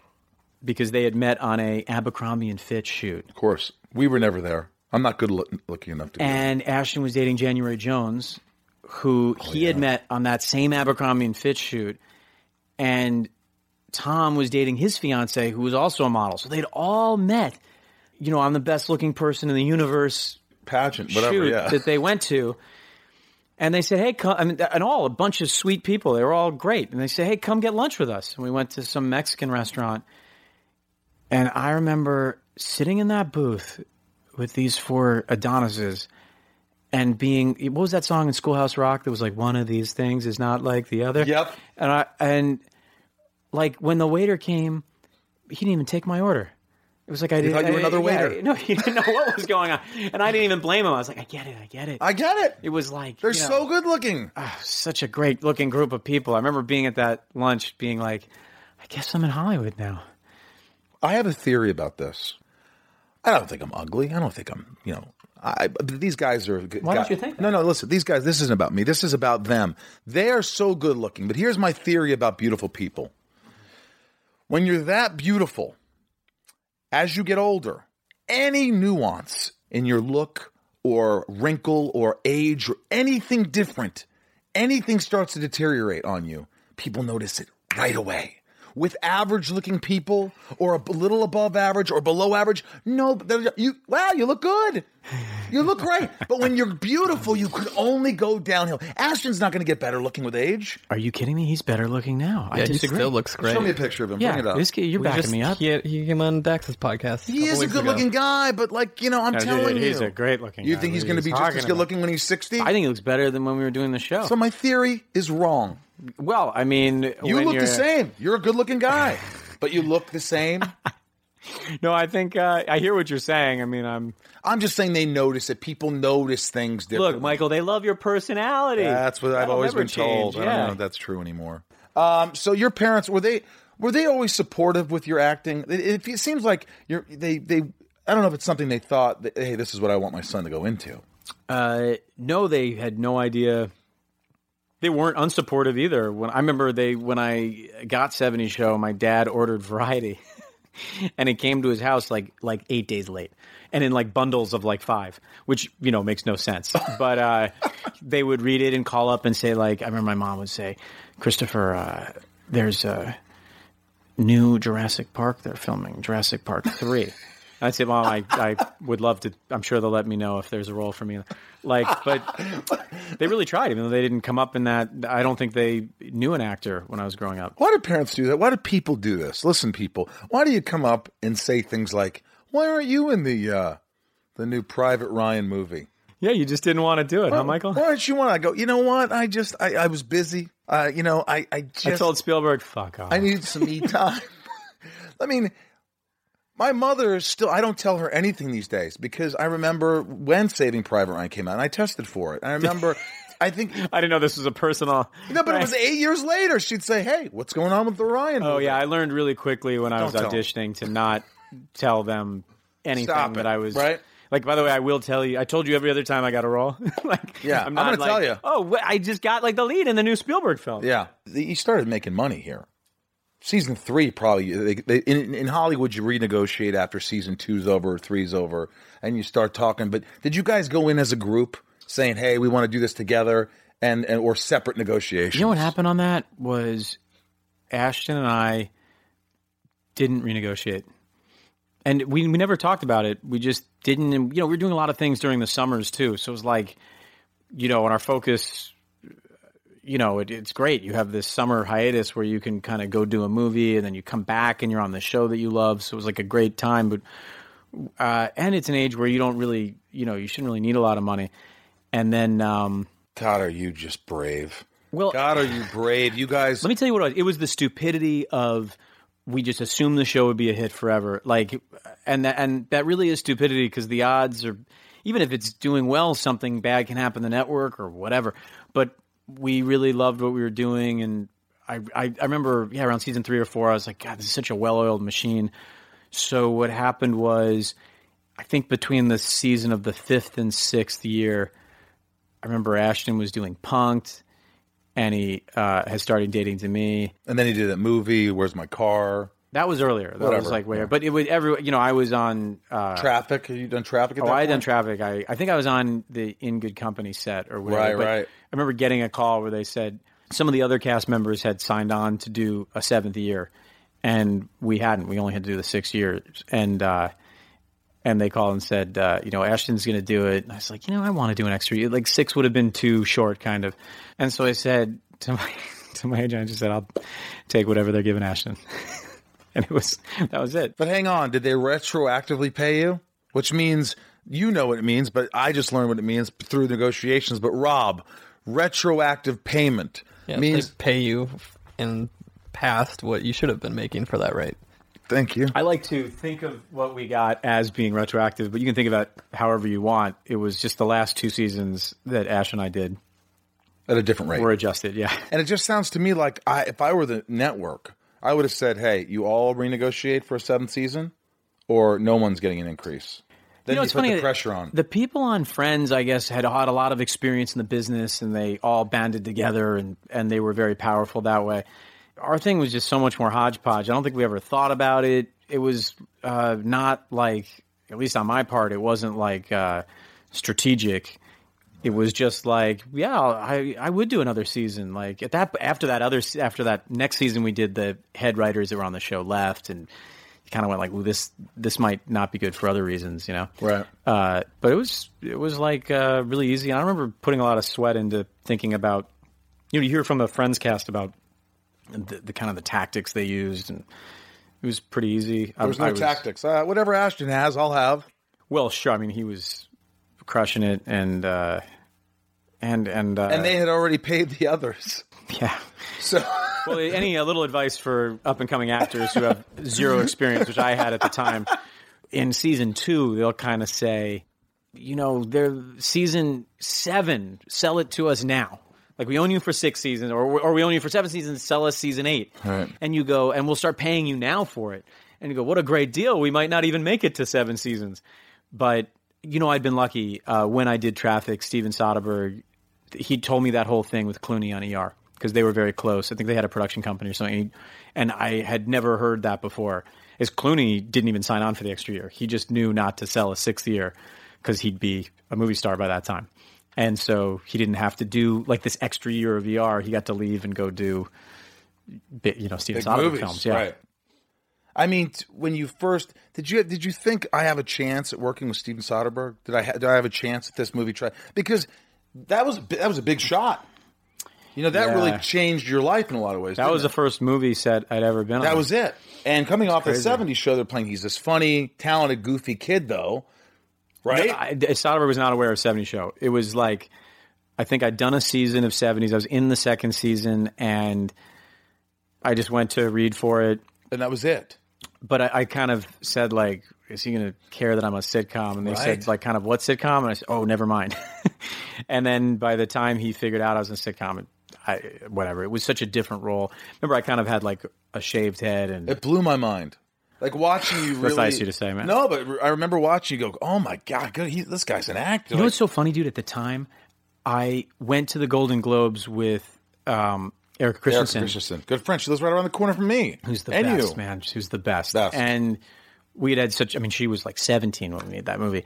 because they had met on a Abercrombie and Fitch shoot. Of course. We were never there. I'm not good look, looking enough to be. And Ashton was dating January Jones, who Oh, he had met on that same Abercrombie and Fitch shoot, and Tom was dating his fiance, who was also a model. So they'd all met. You know, I'm the best looking person in the universe pageant, whatever. shoot yeah. that they went to. And they said, "Hey, come!" I mean, and all a bunch of sweet people. They were all great. And they said, "Hey, come get lunch with us." And we went to some Mexican restaurant. And I remember sitting in that booth with these four Adonises and being what was that song in Schoolhouse Rock that was like one of these things is not like the other. Yep. And I and like when the waiter came, he didn't even take my order. It was like I didn't. thought you were I- another yeah, waiter. no, <laughs> he didn't know what was going on, and I didn't even blame him. I was like, I get it, I get it. I get it. it was like They're you know, so good looking. Ah, such a great looking group of people. I remember being at that lunch, being like, I guess I'm in Hollywood now. I have a theory about this. I don't think I'm ugly. I don't think I'm, you know, I, but these guys are. Why don't you think that? No, no. Listen, these guys. This isn't about me. This is about them. They are so good looking. But here's my theory about beautiful people. When you're that beautiful, as you get older, any nuance in your look or wrinkle or age or anything different, anything starts to deteriorate on you, people notice it right away. With average looking people or a little above average or below average, no, they're- you wow, you look good. You look great. <laughs> But when you're beautiful, you could only go downhill. Ashton's not going to get better looking with age. Are you kidding me? He's better looking now. I Yeah, he disagree. still looks great. Show me a picture of him. yeah, Bring it up. this kid, you're We backing just- me up. He, he came on Dax's podcast. He is a weeks good looking guy, but like, you know, I'm Yeah, telling dude, you. he's a great looking You guy. think he's going to be just as good about? looking when he's 60? I think he looks better than when we were doing the show. so my theory is wrong. Well, I mean, You when look you're- the same. You're a good looking guy, <laughs> but you look the same. no, I think uh, I hear what you're saying. I mean, I'm I'm just saying they notice it. People notice things differently. look, Michael. They love your personality. That's what I've always never been told. change, I don't know if that's true anymore. Um, so your parents were they were they always supportive with your acting? It, it, it seems like you're they they. I don't know if it's something they thought. That, hey, this is what I want my son to go into. Uh, no, they had no idea they weren't unsupportive either. When I remember they when I got 70 show, my dad ordered variety. <laughs> and it came to his house like like 8 days late and in like bundles of like 5, which you know makes no sense. <laughs> But uh, they would read it and call up and say like I remember my mom would say, "Christopher, uh, there's a new Jurassic Park they're filming, Jurassic Park 3." I said, "Mom, I, I would love to. I'm sure they'll let me know if there's a role for me." Like, but they really tried. Even though they didn't come up in that, I don't think they knew an actor when I was growing up. Why do parents do that? Why do people do this? Listen, people, why do you come up and say things like, "Why aren't you in the uh, the new Private Ryan movie?" Yeah, you just didn't want to do it, huh, Michael? Why don't you want to go? You know what? I just I, I was busy. Uh, you know, I I just I told Spielberg, "Fuck off." I need some me time. <laughs> I mean, my mother is still. I don't tell her anything these days because I remember when Saving Private Ryan came out, and I tested for it. I remember. I think <laughs> I didn't know this was a personal. no, but it was eight years later. She'd say, "Hey, what's going on with the Ryan?" Oh movie?" yeah, I learned really quickly when I was Don't tell 'em. auditioning to not tell them anything Stop that it, I was right? Like, by the way, I will tell you. I told you every other time I got a role. <laughs> like, Yeah, I'm I'm not gonna like, tell you. Oh, I just got like the lead in the new Spielberg film. Yeah, he started making money here. Season three, probably they, they, in, in Hollywood, you renegotiate after season two's over, three's over, and you start talking. But did you guys go in as a group, saying, "Hey, we want to do this together," and, and or separate negotiations? You know what happened on that was Ashton and I didn't renegotiate. And we, we never talked about it. We just didn't, you know, we were doing a lot of things during the summers too. So it was like, you know, and our focus, you know, it, it's great. You have this summer hiatus where you can kind of go do a movie and then you come back and you're on the show that you love. So it was like a great time. But, uh, and it's an age where you don't really, you know, you shouldn't really need a lot of money. And then, um, God, are you just brave? well, God, are you brave? You guys. Let me tell you what it was. It was the stupidity of we just assumed the show would be a hit forever. Like, and that, and that really is stupidity because the odds are, even if it's doing well, something bad can happen to the network or whatever. But we really loved what we were doing, and I, I, I remember, yeah, around season three or four, I was like, God, this is such a well-oiled machine. So what happened was, I think between the season of the fifth and sixth year, I remember Ashton was doing Punk'd, and he uh, has started dating Demi. and then he did that movie. Where's my car? That was earlier. That was like way, yeah. but it was every. You know, I was on. Uh, Traffic. Have you done traffic? At oh, I had done traffic. I I think I was on the In Good Company set or whatever. Right, but right. I remember getting a call where they said some of the other cast members had signed on to do a seventh year, and we hadn't. We only had to do the six years, and uh, and they called and said, uh, you know, Ashton's going to do it. And I was like, you know, I want to do an extra year. Like six would have been too short, kind of. And so I said to my <laughs> to my agent, I just said, I'll take whatever they're giving Ashton. <laughs> and it was that was it. But hang on, did they retroactively pay you? Which means you know what it means, but I just learned what it means through negotiations. But Rob, retroactive payment Yeah, means they pay you in past what you should have been making for that rate. thank you. I like to think of what we got as being retroactive, but you can think of it however you want. It was just the last two seasons that Ash and I did At a different rate. We're adjusted. Yeah. And it just sounds to me like I, if I were the network, I would have said, "Hey, you all renegotiate for a seventh season, or no one's getting an increase." Then You know, you it's put funny. the pressure on. The people on Friends, I guess, had had a lot of experience in the business, and they all banded together, and and they were very powerful that way. Our thing was just so much more hodgepodge. I don't think we ever thought about it. It was uh, not like, at least on my part, it wasn't like uh, strategic. It was just like, yeah, I I would do another season. Like at that after that other after that next season, we did the head writers that were on the show left, and kind of went like, well, this this might not be good for other reasons, you know. Right. Uh, but it was it was like uh, really easy. And I remember putting a lot of sweat into thinking about. You know, you hear from the Friends cast about the, the kind of the tactics they used, and it was pretty easy. There was no I was- tactics. Uh, whatever Ashton has, I'll have. Well, sure. I mean, he was crushing it, and uh, and and uh, And they had already paid the others. yeah. So well, any a little advice for up and coming actors who have zero experience, which I had at the time. In season two, they'll kind of say, you know, they're season seven, sell it to us now. Like we own you for six seasons, or or we own you for seven seasons, sell us season eight. Right. And you go, and we'll start paying you now for it. And you go, what a great deal. We might not even make it to seven seasons. But you know, I'd been lucky uh, when I did Traffic. Steven Soderbergh, he told me that whole thing with Clooney on ER because they were very close. I think they had a production company or something, and I had never heard that before. Is Clooney didn't even sign on for the extra year. He just knew not to sell a sixth year because he'd be a movie star by that time, and so he didn't have to do like this extra year of VR. He got to leave and go do, you know, Steven Soderbergh films. Yeah. right? I mean, when you first did you did you think I have a chance at working with Steven Soderbergh? Did I ha- did I have a chance at this movie? Try because that was that was a big shot. You know that Yeah. really changed your life in a lot of ways. That was it? the first movie set I'd ever been on. that was it. And coming off the crazy. '70s show, they're playing. He's this funny, talented, goofy kid, though, right? I, Soderbergh was not aware of 70 Show. It was like, I think I'd done a season of 70s. I was in the second season, and I just went to read for it. and that was it. But I, I kind of said, like, is he going to care that I'm a sitcom? And they Right. said, like, kind of what sitcom? And I said, oh, never mind. <laughs> and then by the time he figured out I was in a sitcom, it- I, whatever, it was such a different role. Remember, I kind of had like a shaved head and It blew my mind. Like watching you. <laughs> Really, That's nice you to say, man. No, but I remember watching you go. Oh my god, good. He, this guy's an actor. You know Like, what's so funny, dude? At the time, I went to the Golden Globes with um, Erika Erika Christensen, Christensen, good friend. She lives right around the corner from me. who's the and best, you. man. Who's the best. Best. And we had had such. I mean, she was like 17 when we made that movie,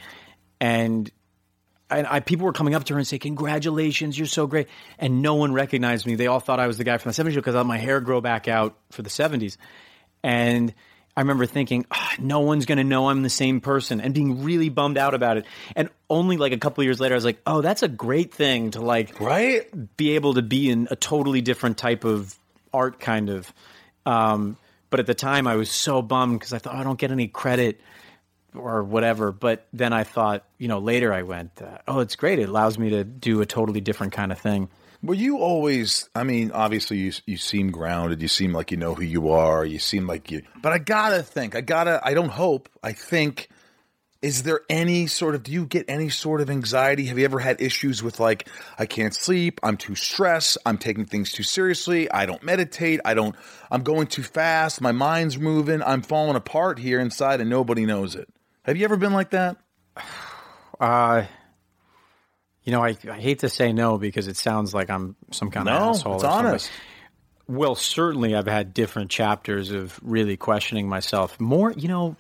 and. And I, people were coming up to her and say, "Congratulations, you're so great!" And no one recognized me. They all thought I was the guy from the '70s show because I let my hair grow back out for the '70s. And I remember thinking, "Ah, no one's going to know I'm the same person and being really bummed out about it. And only like a couple of years later, I was like, oh, that's a great thing to like Right? be able to be in a totally different type of art kind of. Um, but at the time, I was so bummed because I thought "Oh, I don't get any credit or whatever. But then I thought, you know, later I went, uh, oh, it's great. It allows me to do a totally different kind of thing. Were you always? I mean, obviously, you you seem grounded. You seem like you know who you are. You seem like you. But I gotta think. I gotta. I don't hope. I think. Is there any sort of? Do you get any sort of anxiety? Have you ever had issues with like I can't sleep? I'm too stressed. I'm taking things too seriously. I don't meditate. I don't. I'm going too fast. My mind's moving. I'm falling apart here inside, and nobody knows it. Have you ever been like that? Uh, you know, I, I hate to say no because it sounds like I'm some kind No, of asshole. it's honest. Well, certainly I've had different chapters of really questioning myself. More, you know,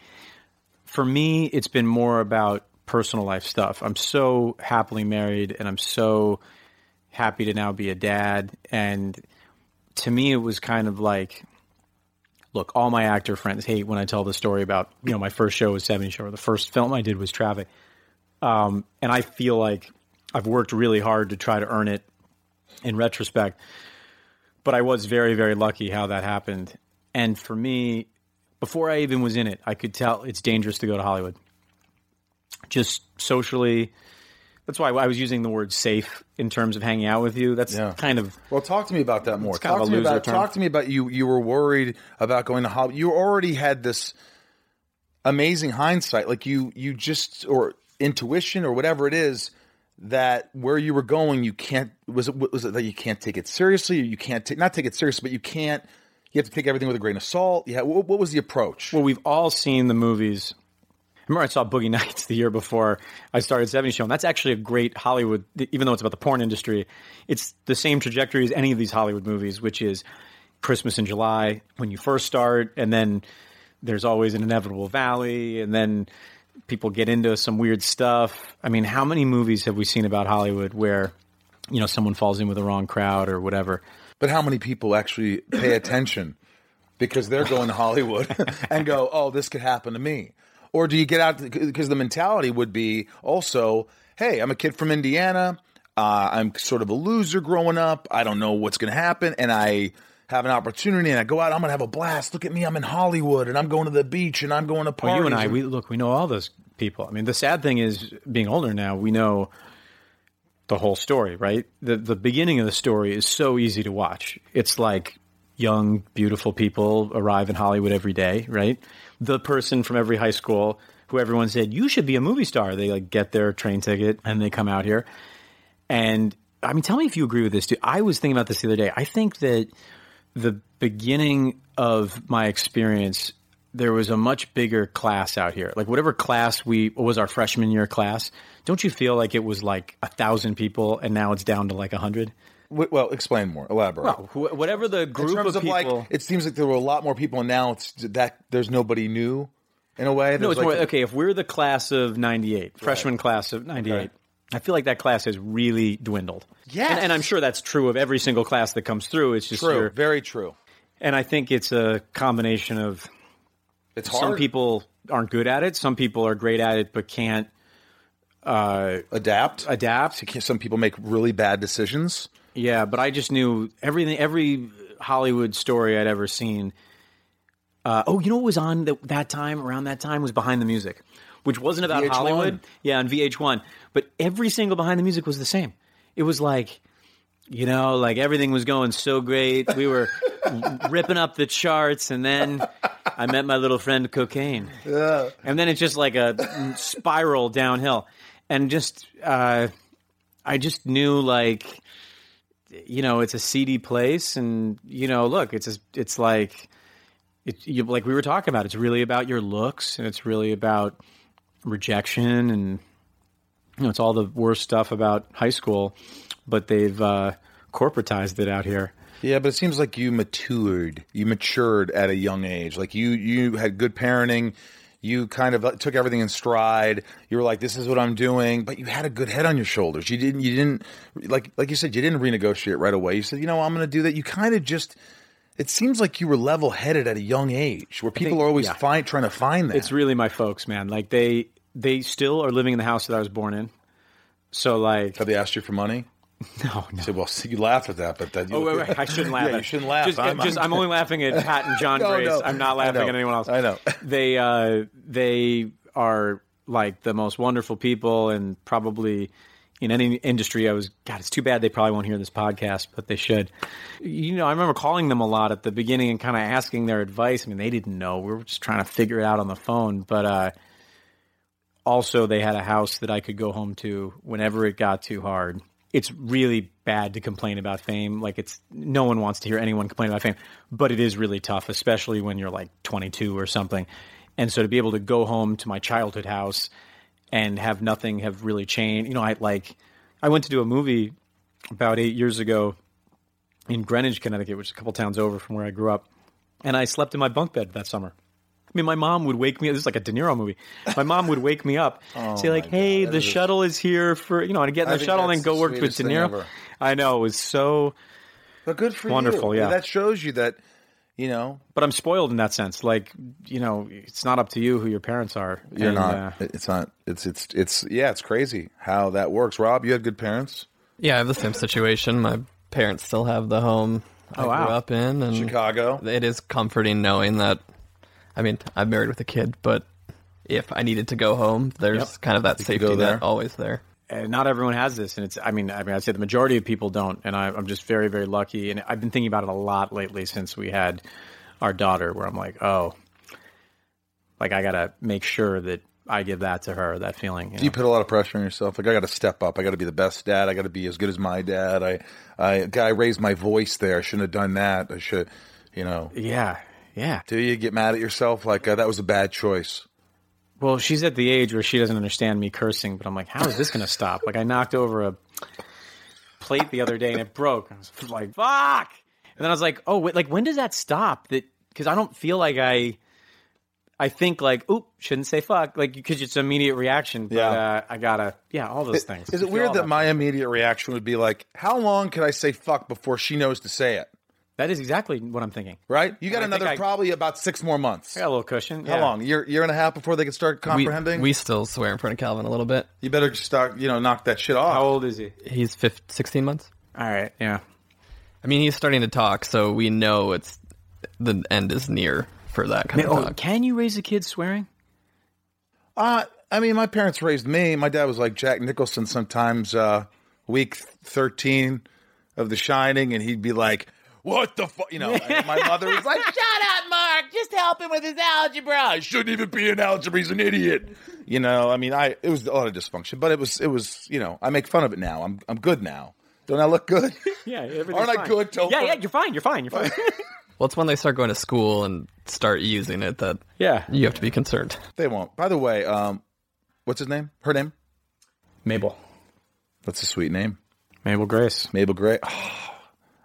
for me, it's been more about personal life stuff. I'm so happily married and I'm so happy to now be a dad. And to me, it was kind of like, look, all my actor friends hate when I tell the story about, you know, my first show was 70 Show, or the first film I did was Traffic. Um, and I feel like I've worked really hard to try to earn it in retrospect. But I was very, very lucky how that happened. And for me, before I even was in it, I could tell it's dangerous to go to Hollywood. Just socially, that's why I was using the word safe in terms of hanging out with you. That's Yeah. kind of Well, talk to me about that more. Talk to me about term. talk to me about you. You were worried about going to Hollywood. You already had this amazing hindsight, like you you just or intuition or whatever it is that where you were going, you can't was it was it that you can't take it seriously or you can't take not take it seriously, but you can't. You have to take everything with a grain of salt. Yeah, what, what was the approach? Well, we've all seen the movies. Remember, I saw Boogie <laughs> Nights the year before I started 70 Show, and that's actually a great Hollywood, even though it's about the porn industry, it's the same trajectory as any of these Hollywood movies, which is Christmas in July when you first start, and then there's always an inevitable valley, and then people get into some weird stuff. I mean, how many movies have we seen about Hollywood where, you know, someone falls in with the wrong crowd or whatever? But how many people actually pay attention because they're going to Hollywood <laughs> and go, "Oh, this could happen to me"? Or do you get out because the mentality would be also, "Hey, I'm a kid from Indiana. Uh, I'm sort of a loser growing up. I don't know what's going to happen, and I have an opportunity, and I go out. I'm going to have a blast. Look at me. I'm in Hollywood, and I'm going to the beach, and I'm going to parties." Well, you and I, we look, we know all those people. I mean, the sad thing is, being older now, we know the whole story, right? The the beginning of the story is so easy to watch. It's like young, beautiful people arrive in Hollywood every day, right? The person from every high school who everyone said, you should be a movie star. They like get their train ticket and they come out here. And I mean, tell me if you agree with this, Too. I was thinking about this the other day. I think that the beginning of my experience, there was a much bigger class out here. Like whatever class we was our freshman year class. Don't you feel like it was like a thousand people and now it's down to like a hundred? W- Well, explain more. Elaborate. Well, wh- whatever the in group terms of of, people. like, it seems like there were a lot more people, and now it's that there's nobody new. In a way, no, it's like- more okay. If we're the class of '98, freshman class of '98, Okay. I feel like that class has really dwindled. Yes. and, and I'm sure that's true of every single class that comes through. It's just True, very true. and I think it's a combination of It's hard. some people aren't good at it, some people are great at it but can't uh, adapt. adapt. Some people make really bad decisions. Yeah, but I just knew everything. Every Hollywood story I'd ever seen. Uh, oh, you know what was on the, that time? Around that time was Behind the Music, which wasn't about VH1. Hollywood. Yeah, on VH1. But every single Behind the Music was the same. It was like, you know, like everything was going so great. We were <laughs> ripping up the charts, and then I met my little friend Cocaine, Yeah. and then it's just like a spiral downhill, and just uh, I just knew like you know it's a seedy place and you know look it's a, it's like it, you, like we were talking about it's really about your looks and it's really about rejection and you know it's all the worst stuff about high school but they've uh, corporatized it out here Yeah, but it seems like you matured. You matured at a young age. Like you, you had good parenting. You kind of took everything in stride. You were like, "This is what I'm doing," but you had a good head on your shoulders. You didn't. You didn't like, like you said, you didn't renegotiate right away. You said, "You know, I'm going to do that." You kind of just. It seems like you were level headed at a young age, where people think- are always yeah. find, trying to find that. it's really my folks man like they they still are living in the house that i was born in so like Have they asked you for money? <laughs> no no said, "Well, see, you laugh at that, but that you Oh, wait, wait, I shouldn't <laughs> laugh. Yeah, at you shouldn't laugh. Just, I'm- just, I'm- I'm, only laughing at Pat and John <laughs> No, Grace. no. I'm not laughing at anyone else. I know. they uh, they are like the most wonderful people, and probably in any industry. I was God. It's too bad they probably won't hear this podcast, but they should. You know, I remember calling them a lot at the beginning and kind of asking their advice. I mean, they didn't know. We were just trying to figure it out on the phone, but. uh also they had a house that I could go home to whenever it got too hard. It's really bad to complain about fame. Like it's no one wants to hear anyone complain about fame, but it is really tough, especially when you're like 22 or something. And so to be able to go home to my childhood house and have nothing have really changed. You know, I like I went to do a movie about 8 years ago in Greenwich, Connecticut, which is a couple towns over from where I grew up. And I slept in my bunk bed that summer. I mean, my mom would wake me. This is like a De Niro movie. My mom would wake me up, <laughs> say like, "Hey, the shuttle is here for you know," and I'd get in the shuttle and then go the work with De Niro. I know it was so, But good for Wonderful, you. yeah. That shows you that, you know, but I'm spoiled in that sense. Like, you know, it's not up to you who your parents are. you're And, not. uh, it's not. It's it's it's yeah. It's crazy how that works. Rob, you had good parents. Yeah, I have the same situation. My parents still have the home I Oh, wow. grew up in, and Chicago. it is comforting knowing that. I mean, I'm married with a kid, but if I needed to go home, there's Yep. kind of that could safety net there. always there. and not everyone has this, and it's. I mean, I mean, I'd say the majority of people don't, and I, I'm just very, very lucky. And I've been thinking about it a lot lately since we had our daughter, where I'm like, oh, like I gotta make sure that I give that to her, that feeling. You Do you put a lot of pressure on yourself? Like I got to step up. I got to be the best dad. I got to be as good as my dad. I, I, I raised my voice there. I shouldn't have done that. I should, you know. yeah, yeah. Do you get mad at yourself? Like uh, that was a bad choice. Well, she's at the age where she doesn't understand me cursing, but I'm like, how is this going to stop? Like, I knocked over a plate the other day and it broke. I was like, fuck. And then I was like, oh, wait, like, when does that stop? That because I don't feel like I, I think like, oop, shouldn't say fuck, like because it's an immediate reaction. But Yeah. uh, I gotta, yeah, all those things. Is it weird all that my immediate reaction would be like, how long can I say fuck before she knows to say it? That is exactly what I'm thinking. Right? You got I think another I- probably about six more months. I got a little cushion. How yeah. long? Year year and a half before they can start comprehending. we still swear in front of Calvin a little bit. you better just start. You know, knock that shit off. How old is he? He's 15, 16 months. All right, yeah. I mean, he's starting to talk, so we know it's the end is near for that kind Oh, of talk. can you raise a kid swearing? Uh, I mean, my parents raised me. My dad was like Jack Nicholson sometimes, uh, week 13 of The Shining, and he'd be like, what the fuck? You know, my mother was like, <laughs> shut up, Mark. Just help him with his algebra. I shouldn't even be in algebra. He's an idiot. You know, I mean, I it was a lot of dysfunction, but it was it was you know, I make fun of it now. I'm I'm good now. Don't I look good? <laughs> Yeah, Aren't I good, Topher? Yeah, yeah, you're fine. You're fine. You're fine. <laughs> Well, it's when they start going to school and start using it that yeah, you have to be concerned. They won't. By the way, um, what's his name? Her name? Mabel. That's a sweet name. Mabel Grace. Mabel Grace.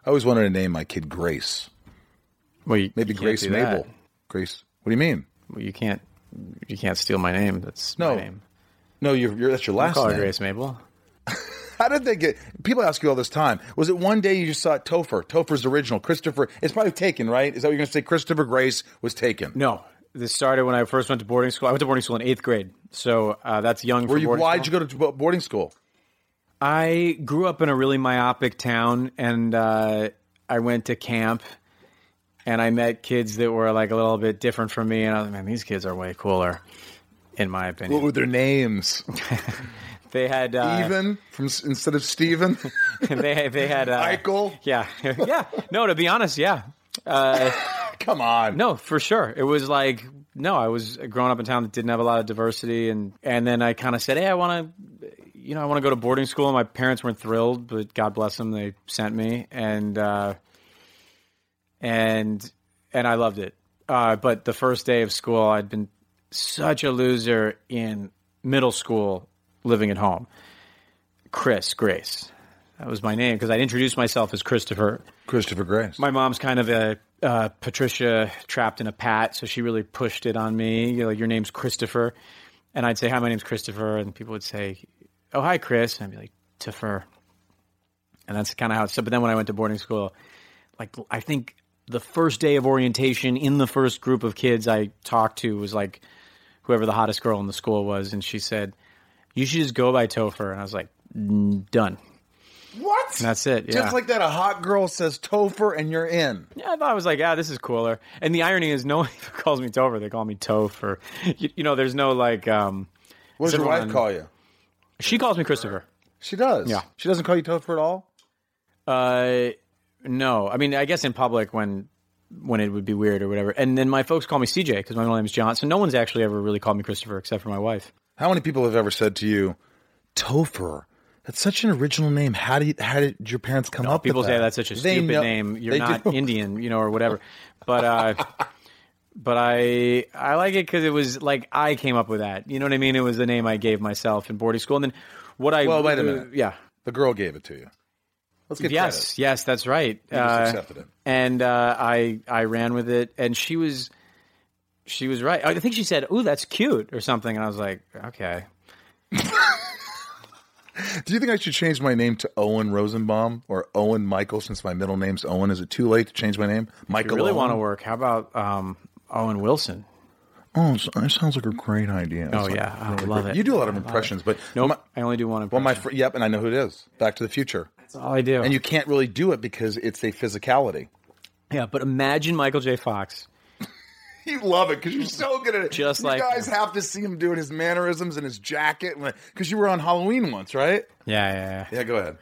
I always wanted to name my kid Grace. Well, you, Maybe you Grace Mabel. that. Grace. What do you mean? Well, you can't. You can't steal my name. That's No. my name. No, you're, you're that's your last call name. Grace Mabel. <laughs> How did they get? People ask you all this time. Was it one day you just saw Topher? Topher's original. Christopher. It's probably taken, right? Is that what you're going to say? Christopher Grace was taken. No, this started when I first went to boarding school. I went to boarding school in eighth grade, so uh, that's young. Were you? Why'd school. you go to boarding school? I grew up in a really myopic town, and uh, I went to camp, and I met kids that were like a little bit different from me, and I was like, man, these kids are way cooler, in my opinion. What were their names? <laughs> they had uh, Even from instead of Steven? <laughs> they they had uh, Eichel? Yeah, <laughs> yeah. No, to be honest, yeah. Uh, Come on. no, for sure. It was like no, I was growing up in a town that didn't have a lot of diversity, and and then I kind of said, hey, I want to, you know, I want to go to boarding school. And my parents weren't thrilled, but God bless them, they sent me, and uh, and and I loved it. Uh, but the first day of school, I'd been such a loser in middle school, living at home. Chris Grace, that was my name because I'd introduced myself as Christopher. Christopher Grace. My mom's kind of a uh, Patricia trapped in a pat, so she really pushed it on me. You know, your name's Christopher, and I'd say, "Hi, my name's Christopher," and people would say, "Oh, hi, Chris," and I'd be like, "Tiffer," and that's kind of how it's. But then when I went to boarding school, like I think the first day of orientation in the first group of kids I talked to was like whoever the hottest girl in the school was, and she said, "You should just go by Topher," and I was like, "Mm, "Done." what? And that's it. Yeah. Just like that, a hot girl says Topher and you're in. Yeah, I thought I was like, yeah, this is cooler. And the irony is, no <laughs> one calls me Topher. They call me Toph, or you, you know, there's no like. um What does your wife everyone- call you? She calls me Christopher. She does. Yeah. She doesn't call you Topher at all? Uh, no, I mean, I guess in public when when it would be weird or whatever. And then my folks call me CJ because my middle name is John. So no one's actually ever really called me Christopher except for my wife. How many people have ever said to you, Topher? That's such an original name. How did how did your parents come up People with say that? that's such a They stupid know- name. You're not do. Indian, you know, or whatever. But uh, <laughs> but I I like it because it was like I came up with that. You know what I mean? It was the name I gave myself in boarding school. And then what I Well, wait a minute. Yeah. The girl gave it to you. Let's get Yes, yes, that's right. just Uh, accepted it. And uh, I I ran with it, and she was she was right. I think she said, "Ooh, that's cute" or something, and I was like, "Okay." <laughs> Do you think I should change my name to Owen Rosenbaum or Owen Michael since my middle name's Owen? Is it too late to change my name? Michael. I Michael. really Owen? want to work. How about um, Owen Wilson? Oh, so- that sounds like a great idea. Oh, yeah. I really love great. it. You do a lot of impressions, but Nope, I only do one. well, my fr- yep, and I know who it is. Back to the Future, That's all I do. and you can't really do it because it's a physicality. yeah, but imagine Michael J. Fox. <laughs> You love it because you're so good at it. Just you like guys him. have to see him doing his mannerisms and his jacket, because you were on Halloween once, right? Yeah, yeah, yeah. Yeah, go ahead.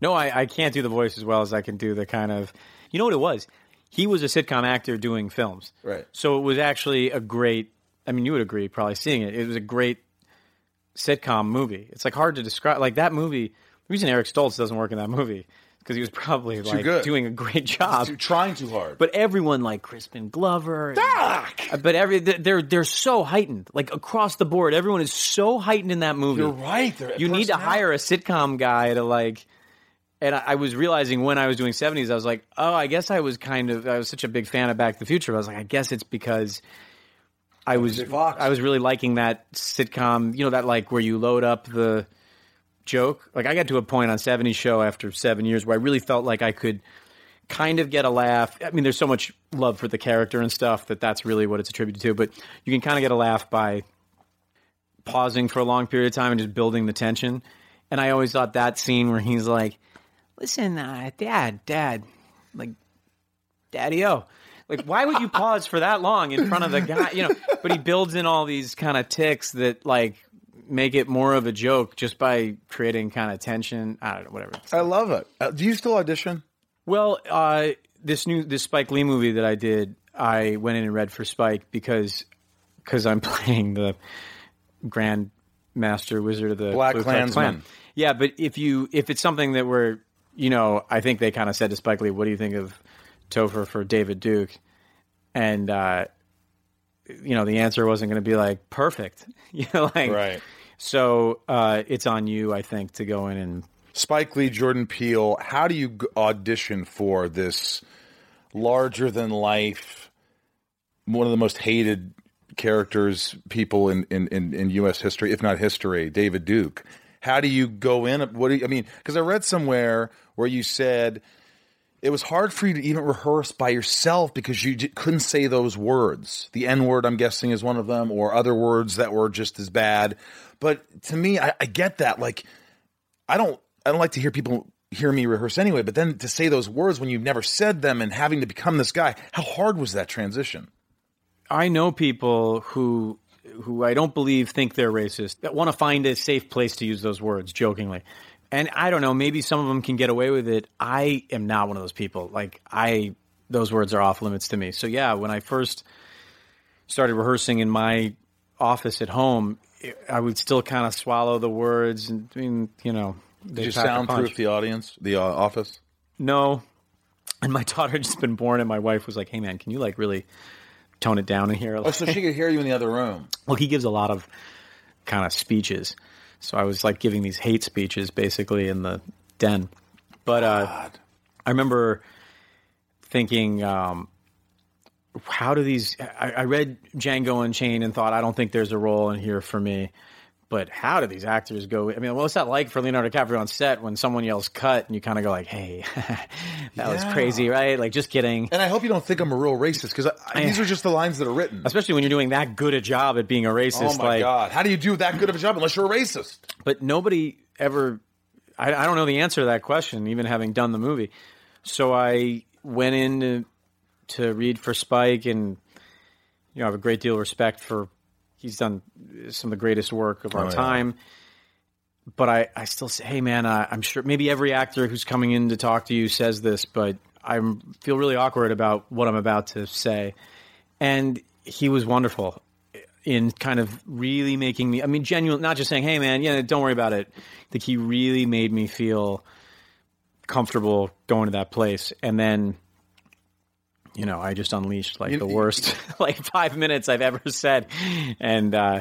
No, I, I can't do the voice as well as I can do the kind of. You know what it was? He was a sitcom actor doing films. Right. So it was actually a great. I mean, you would agree, probably seeing it. It was a great sitcom movie. It's like hard to describe. Like that movie. The reason Eric Stoltz doesn't work in that movie because he was probably like good. doing a great job. You're trying too hard. But everyone like Crispin Glover. and- uh, But every they're they're so heightened, like across the board. Everyone is so heightened in that movie. You're right. You need to hire a sitcom guy to like. And I, I was realizing when I was doing seventies, I was like, oh, I guess I was kind of I was such a big fan of Back to the Future. I was like, I guess it's because I was. I was really liking that sitcom. You know that like where you load up the joke. Like I got to a point on 70s show after seven years where I really felt like I could kind of get a laugh. I mean, there's so much love for the character and stuff that that's really what it's attributed to. But you can kind of get a laugh by pausing for a long period of time and just building the tension. And I always thought that scene where he's like, "Listen, uh, Dad, Dad, like, Daddy O." Like, why would you pause for that long in front of the guy? You know, but he builds in all these kind of ticks that like make it more of a joke just by creating kind of tension. I don't know, whatever. I love it. Uh, do you still audition? Well, uh, this new this Spike Lee movie that I did, I went in and read for Spike because because I'm <laughs> playing the Grand Master Wizard of the Black Klansman. Klan. Yeah, but if you if it's something that we're you know, I think they kind of said to Spike Lee, "What do you think of Topher for David Duke?" And uh, you know, the answer wasn't going to be like perfect. <laughs> you know, like Right. So uh, it's on you, I think, to go in and Spike Lee, Jordan Peele, how do you audition for this larger than life, one of the most hated characters, people in, in, in, in U.S. history, if not history, David Duke? How do you go in? What do you, I mean? Because I read somewhere where you said it was hard for you to even rehearse by yourself because you j- couldn't say those words. The N word, I'm guessing, is one of them, or other words that were just as bad. But to me, I, I get that. Like, I don't I don't like to hear people hear me rehearse anyway, but then to say those words when you've never said them and having to become this guy, how hard was that transition? I know people who who I don't believe think they're racist that want to find a safe place to use those words jokingly. And I don't know, maybe some of them can get away with it. I am not one of those people. Like I those words are off limits to me. So yeah, when I first started rehearsing in my office at home, I would still kind of swallow the words and I mean, you know, Did you soundproof the audience, the uh, office? No. And my <laughs> daughter had just been born, and my wife was like, "Hey, man, can you like really tone it down in here?" Oh, so she could hear you in the other room. <laughs> well, he gives a lot of kind of speeches, so I was like giving these hate speeches basically in the den. But uh, I remember thinking, um, how do these? I, I read Django Unchained and thought, I don't think there's a role in here for me. But how do these actors go? I mean, what's that like for Leonardo DiCaprio on set when someone yells "cut" and you kind of go like, "Hey, <laughs> that was crazy, right?" Like, just kidding. And I hope you don't think I'm a real racist because these are just the lines that are written. Especially when you're doing that good a job at being a racist. Oh my like, god! How do you do that good of a job unless you're a racist? but nobody ever I, I don't know the answer to that question even having done the movie so i went in to, to read for spike and you know i have a great deal of respect for he's done uh, some of the greatest work of our Oh, yeah. time. But I, I still say hey man I, i'm sure maybe every actor who's coming in to talk to you says this but i feel really awkward about what i'm about to say. And he was wonderful uh, in kind of really making me i mean genuine not just saying hey man yeah don't worry about it. Think he really made me feel comfortable going to that place. And then you know i just unleashed like the worst <laughs> like five minutes i've ever said and uh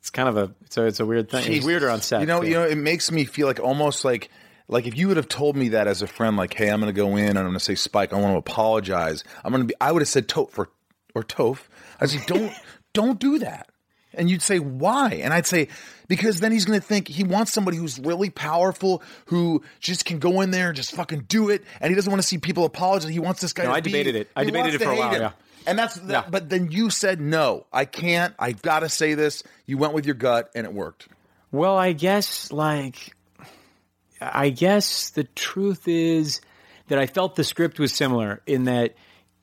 it's kind of a so it's a weird thing it's weirder on set You know, too. you know, it makes me feel like almost like like if you would have told me that as a friend, like, hey, I'm going to go in and I'm going to say Spike, I want to apologize. I'm going to be. I would have said Toph for or Toph. I say don't <laughs> don't do that. And you'd say why? And I'd say because then he's going to think he wants somebody who's really powerful, who just can go in there and just fucking do it, and he doesn't want to see people apologize. He wants this guy. No, to I be- debated it. I debated it for a while, him. yeah. And that's that, Yeah. but then you said no, I can't. I got to say this. You went with your gut, and it worked. Well, I guess like I guess the truth is that I felt the script was similar in that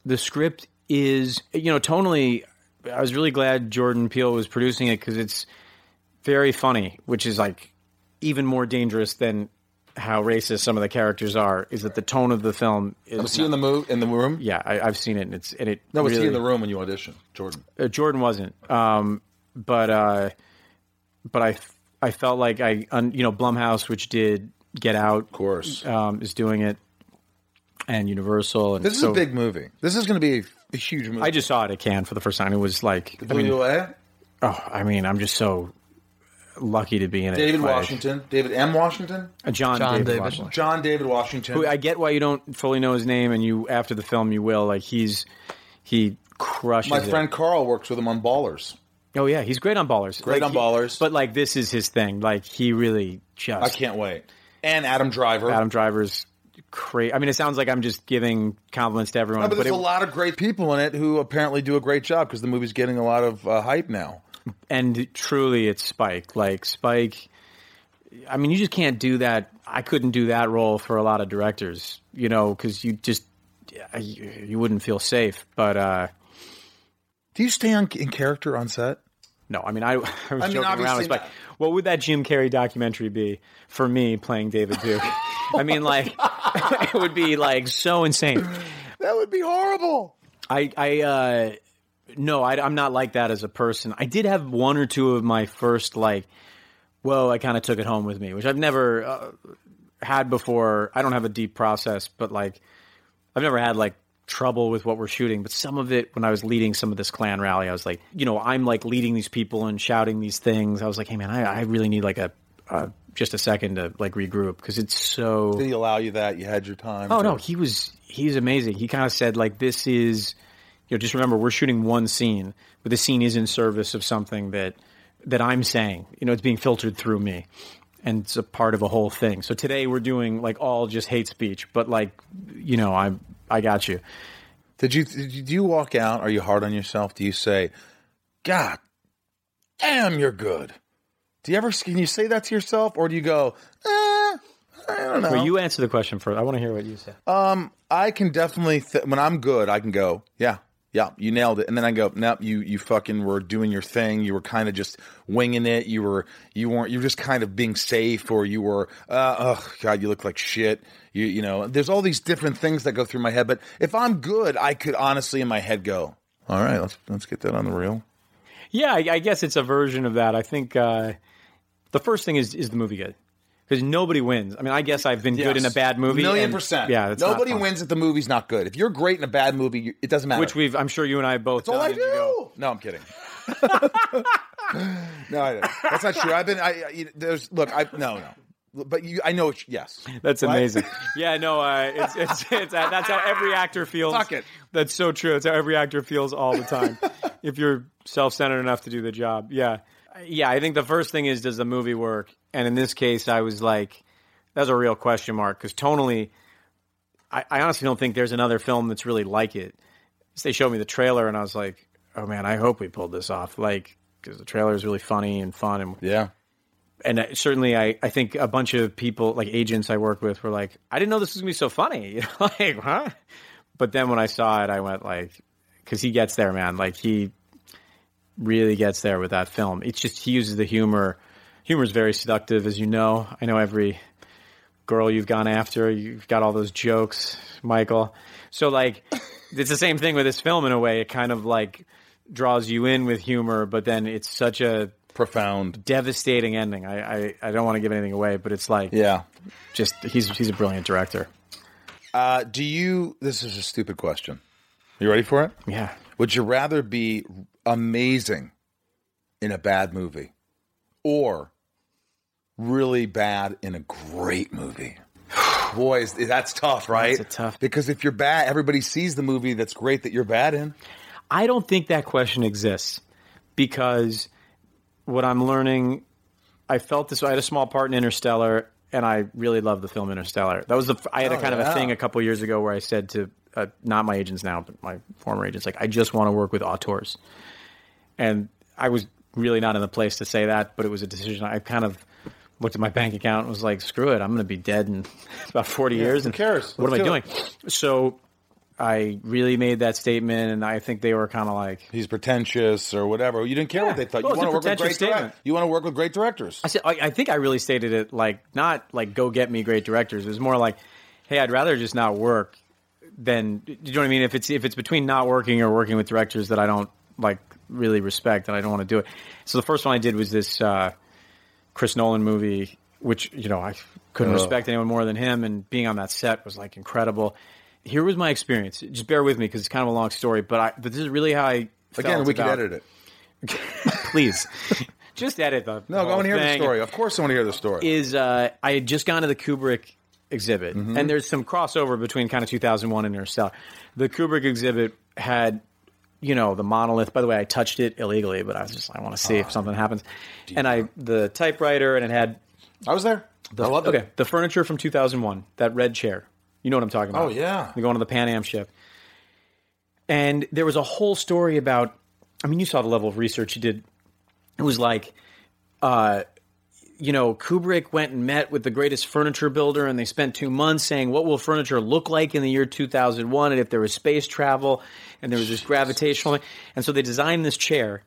the script is you know tonally I was really glad Jordan Peele was producing it cuz it's very funny, which is like even more dangerous than how racist some of the characters are is that the tone of the film is Was he in the move in the room? yeah I, I've seen it and it's and it No, was really, he in the room when you auditioned, Jordan? uh, Jordan wasn't. Um, but uh, but I I felt like I un, you know Blumhouse, which did Get Out, Of course. um, is doing it, and Universal. And this is so a big movie. This is going to be a, a huge movie. I just saw it at Cannes for the first time. It was like I mean, oh, I mean, I'm just so lucky to be in it. David Like, Washington, David M. Washington, uh, John, John David, David. Washington. John David Washington. Who I get why you don't fully know his name, and you after the film you will. Like he's he crushes. My it. friend Carl works with him on Ballers. Oh yeah, he's great on Ballers. Great Like, on he- Ballers. But like this is his thing. Like he really just I can't wait. And Adam Driver. Adam Driver's crazy. I mean, it sounds like I'm just giving compliments to everyone, No, but but there's it, a lot of great people in it who apparently do a great job because the movie's getting a lot of uh, hype now. And truly, it's Spike. Like Spike. I mean, you just can't do that. I couldn't do that role for a lot of directors, you know, because you just you, wouldn't feel safe. But uh, Do you stay on in character on set? no, I mean, I, <laughs> I was I mean, joking around with Spike. not. What would that Jim Carrey documentary be for me playing David Duke? I mean, like, <laughs> it would be like so insane. That would be horrible. I, I, uh, no, I, I'm not like that as a person. I did have one or two of my first like, whoa, I kind of took it home with me, which I've never uh, had before. I don't have a deep process, but like, I've never had like trouble with what we're shooting. But some of it, when I was leading some of this Klan rally, I was like, you know, I'm like leading these people and shouting these things. I was like, hey man, I, I really need like a, uh, just a second to like regroup because it's so. Did he allow you that? You had your time. Oh to- no, he was he's amazing. He kind of said like this is you know just remember we're shooting one scene, but the scene is in service of something that that I'm saying. You know, it's being filtered through me. And it's a part of a whole thing. So today we're doing like all just hate speech, but like, you know, I I got you. Did you did you, do you walk out? Are you hard on yourself? Do you say, "God, damn, you're good"? Do you ever can you say that to yourself, or do you go, eh, I don't know? Well, you answer the question first. I want to hear what you say. Um, I can definitely th- when I'm good, I can go, yeah, yeah, you nailed it, and then I go, nope, you you fucking were doing your thing. You were kind of just winging it. You were you weren't you were just kind of being safe, or you were, uh, oh god, you look like shit. You you know, there's all these different things that go through my head. But if I'm good, I could honestly in my head go, all right, let's let's get that on the reel. Yeah, I, I guess it's a version of that. I think uh, the first thing is is the movie good because nobody wins. I mean, I guess I've been good in a bad movie. million and- percent. Yeah, nobody wins if the movie's not good. If you're great in a bad movie, it doesn't matter. Which we've, I'm sure you and I both. That's all I do. No, I'm kidding. <laughs> no, I, that's not true. I've been. I, I there's look. I no no. But you, I know. It's, yes, That's amazing. yeah, no, uh, it's, it's, it's, uh, that's how every actor feels. Fuck it. That's so true. It's how every actor feels all the time. if you're self-centered enough to do the job, yeah, yeah. I think the first thing is, does the movie work? And in this case, I was like, that's a real question mark because tonally, I, I honestly don't think there's another film that's really like it. They showed me the trailer, and I was like, oh man, I hope we pulled this off. Like, because the trailer is really funny and fun, and Yeah. and I- certainly I, I think a bunch of people like agents I work with were like, I didn't know this was gonna be so funny. You <laughs> know, like, huh? But then when I saw it, I went like, because he gets there, man. Like he really gets there with that film. It's just he uses the humor. Humor is very seductive, as you know. I know every girl you've gone after, you've got all those jokes, Michael. So like, <coughs> it's the same thing with this film in a way. It kind of like draws you in with humor, but then it's such a Profound. devastating ending. I, I, I don't want to give anything away, but it's like Yeah. just he's he's a brilliant director. Uh, do you? This is a stupid question. You ready for it? Yeah. Would you rather be amazing in a bad movie, or really bad in a great movie? <sighs> Boys, that's tough, right? That's a tough- Because if you're bad, everybody sees the movie that's great that you're bad in. I don't think that question exists because what I'm learning, I felt this. I had a small part in Interstellar, and I really loved the film Interstellar. That was the I had a Oh, kind of a thing a couple years ago where I said to uh, not my agents now, but my former agents, like I just want to work with auteurs, and I was really not in the place to say that, but it was a decision. I kind of looked at my bank account and was like, "Screw it, I'm going to be dead in <laughs> about 40 years." who And cares? What am I Let's do doing? So I really made that statement, and I think they were kind of like, He's pretentious or whatever. You didn't care Yeah. what they thought. Well, you want to work with great pretentious statement. directors. You want to work with great directors. I said, I, I think I really stated it like not like go get me great directors. It was more like, hey, I'd rather just not work than do you know what I mean? If it's if it's between not working or working with directors that I don't like really respect and I don't want to do it. So the first one I did was this uh, Chris Nolan movie, which you know I couldn't Ugh. respect anyone more than him, and being on that set was like incredible. Here was my experience. Just bear with me because it's kind of a long story, but I but this is really how I felt Again, we can edit it. <laughs> Please, <laughs> just edit the No, I want to hear the story. Of course, I want to hear the story. is uh, I had just gone to the Kubrick exhibit, Mm-hmm. and there's some crossover between kind of 2001 and Interstellar. The Kubrick exhibit had, you know, the monolith. By the way, I touched it illegally, but I was just I want to see Ah, if something happens. And I the typewriter, and it had I was there. I loved okay it. the furniture from 2001, that red chair. You know what I'm talking about? Oh, yeah. they go on the Pan Am ship, and there was a whole story about. I mean, you saw the level of research you did. It was like, uh, you know, Kubrick went and met with the greatest furniture builder, and they spent two months saying, "What will furniture look like in the year 2001?" And if there was space travel, and there was this gravitational, and so they designed this chair.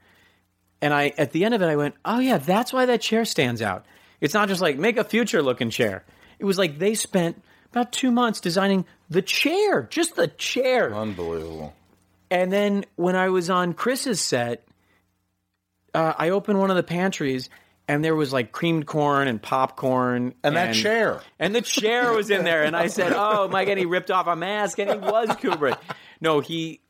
And I, at the end of it, I went, "Oh yeah, that's why that chair stands out. It's not just like make a future looking chair. It was like they spent about two months designing the chair, just the chair. Unbelievable. And then when I was on Chris's set, uh, I opened one of the pantries and there was like creamed corn and popcorn And that chair. and the chair was in there and I said, <laughs> "Oh, my god, he ripped off a mask and he was Kubrick." No, he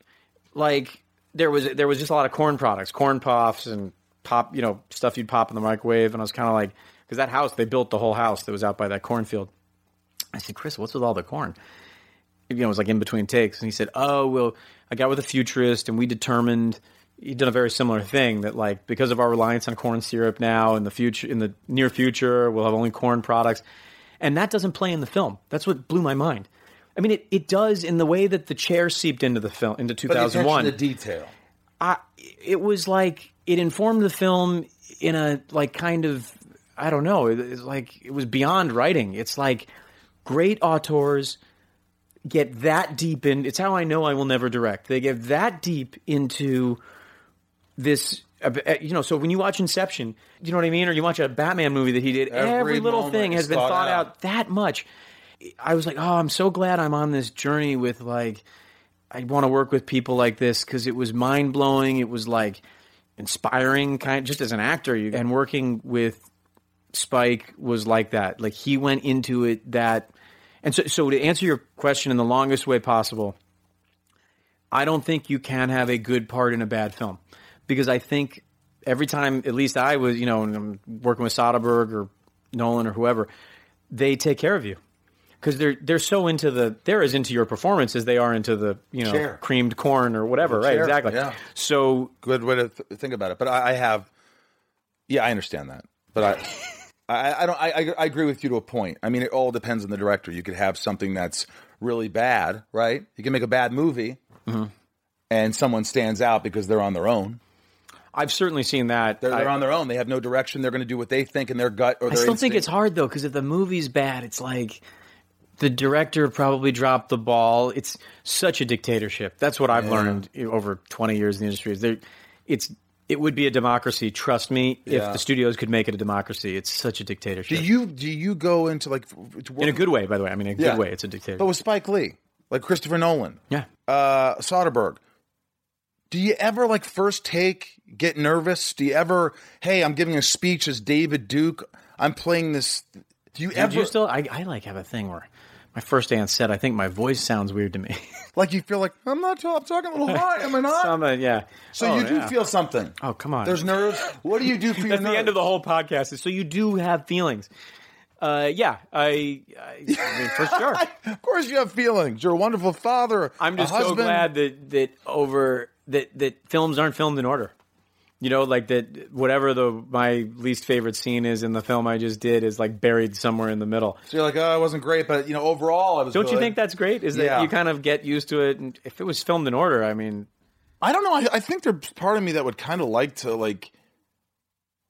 like there was there was just a lot of corn products, corn puffs and pop, you know, stuff you'd pop in the microwave and I was kind of like cuz that house, they built the whole house that was out by that cornfield. I said, "Chris, what's with all the corn?" you know, it was like in between takes, and he said, "Oh, well, I got with a futurist, and we determined he did a very similar thing that like because of our reliance on corn syrup now in the future, in the near future, we'll have only corn products, and that doesn't play in the film. That's what blew my mind. I mean, it, it does in the way that the chair seeped into the film into two But the thousand attention one. to detail. I, it was like it informed the film in a like kind of I don't know. It, it's like it was beyond writing. It's like great auteurs get that deep in. It's how I know I will never direct. They get that deep into this. uh, You know, so when you watch Inception, you know what I mean, or you watch a Batman movie that he did, every, Every little thing has been thought thought out. out that much. I was like, oh, I'm so glad I'm on this journey with like I want to work with people like this because it was mind blowing. It was like inspiring, kind of. just as an actor. You, and working with Spike was like that. Like he went into it that, and so so to answer your question in the longest way possible, I don't think you can have a good part in a bad film because I think every time, at least I was, you know, and I'm working with Soderbergh or Nolan or whoever, they take care of you because they're they're so into the they're as into your performance as they are into the you know Chair. creamed corn or whatever, right? chair, Exactly. yeah. So Good way to th- think about it. But I, I have, yeah, I understand that. But I, <laughs> I, I don't. I, I, I agree with you to a point. I mean, it all depends on the director. You could have something that's really bad, right? You can make a bad movie, Mm-hmm. and someone stands out because they're on their own. I've certainly seen that. They're, they're I- on their own. They have no direction. They're going to do what they think in their gut or I their still think it's hard though because if the movie's bad, it's like the director probably dropped the ball. It's such a dictatorship. That's what I've learned over 20 years in the industry. Is there, it's it would be a democracy. Trust me, if Yeah. the studios could make it a democracy. It's such a dictatorship. Do you do you go into like to work in a good way, by the way. I mean, in a Yeah. good way. It's a dictatorship. But with Spike Lee, like Christopher Nolan, yeah. uh, Soderbergh, do you ever like first take get nervous? Do you ever, hey, I'm giving a speech as David Duke. I'm playing this. Do you Do ever you still? I, I like have a thing where my first day on set, I think my voice sounds weird to me. <laughs> like you feel like I'm not I'm talking a little high, am I not? <laughs> I'm a, yeah. so Oh, you do yeah. feel something. Oh come on. There's nerves. What do you do for <laughs> your That's nerves? the end of the whole podcast. So you do have feelings. Uh, yeah, I, I, I mean, for sure. of course, you have feelings. You're a wonderful father. I'm just so glad that that over that that films aren't filmed in order. You know, like that whatever the my least favorite scene is in the film I just did is like buried somewhere in the middle. So you're like, oh, it wasn't great, but you know, overall, I was. Don't you think that's great? Is that Yeah. you kind of get used to it? And if it was filmed in order, I mean, I don't know. I, I think there's part of me that would kind of like to like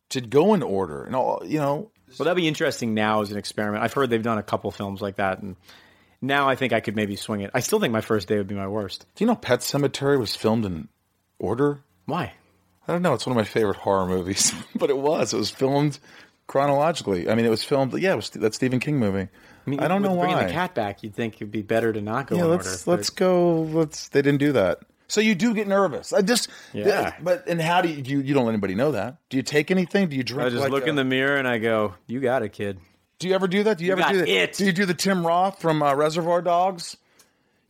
to go in order and all. You know, well, that'd be interesting now as an experiment. I've heard they've done a couple films like that, and now I think I could maybe swing it. I still think my first day would be my worst. do you know Pet Sematary was filmed in order? Why? I don't know. It's one of my favorite horror movies, <laughs> but it was. It was filmed chronologically. I mean, it was filmed. Yeah, it was that Stephen King movie. I, mean, I don't know with Bringing why. the cat back, you'd think it'd be better to not go yeah, in let's order. let's go. Let's. They didn't do that. So you do get nervous. I just. Yeah. but and how do you, you? You don't let anybody know that. Do you take anything? Do you drink? I just like look a- in the mirror and I go, "You got it, kid." Do you ever do that? Do you, ever got do that? it. Do you do the Tim Roth from uh, Reservoir Dogs?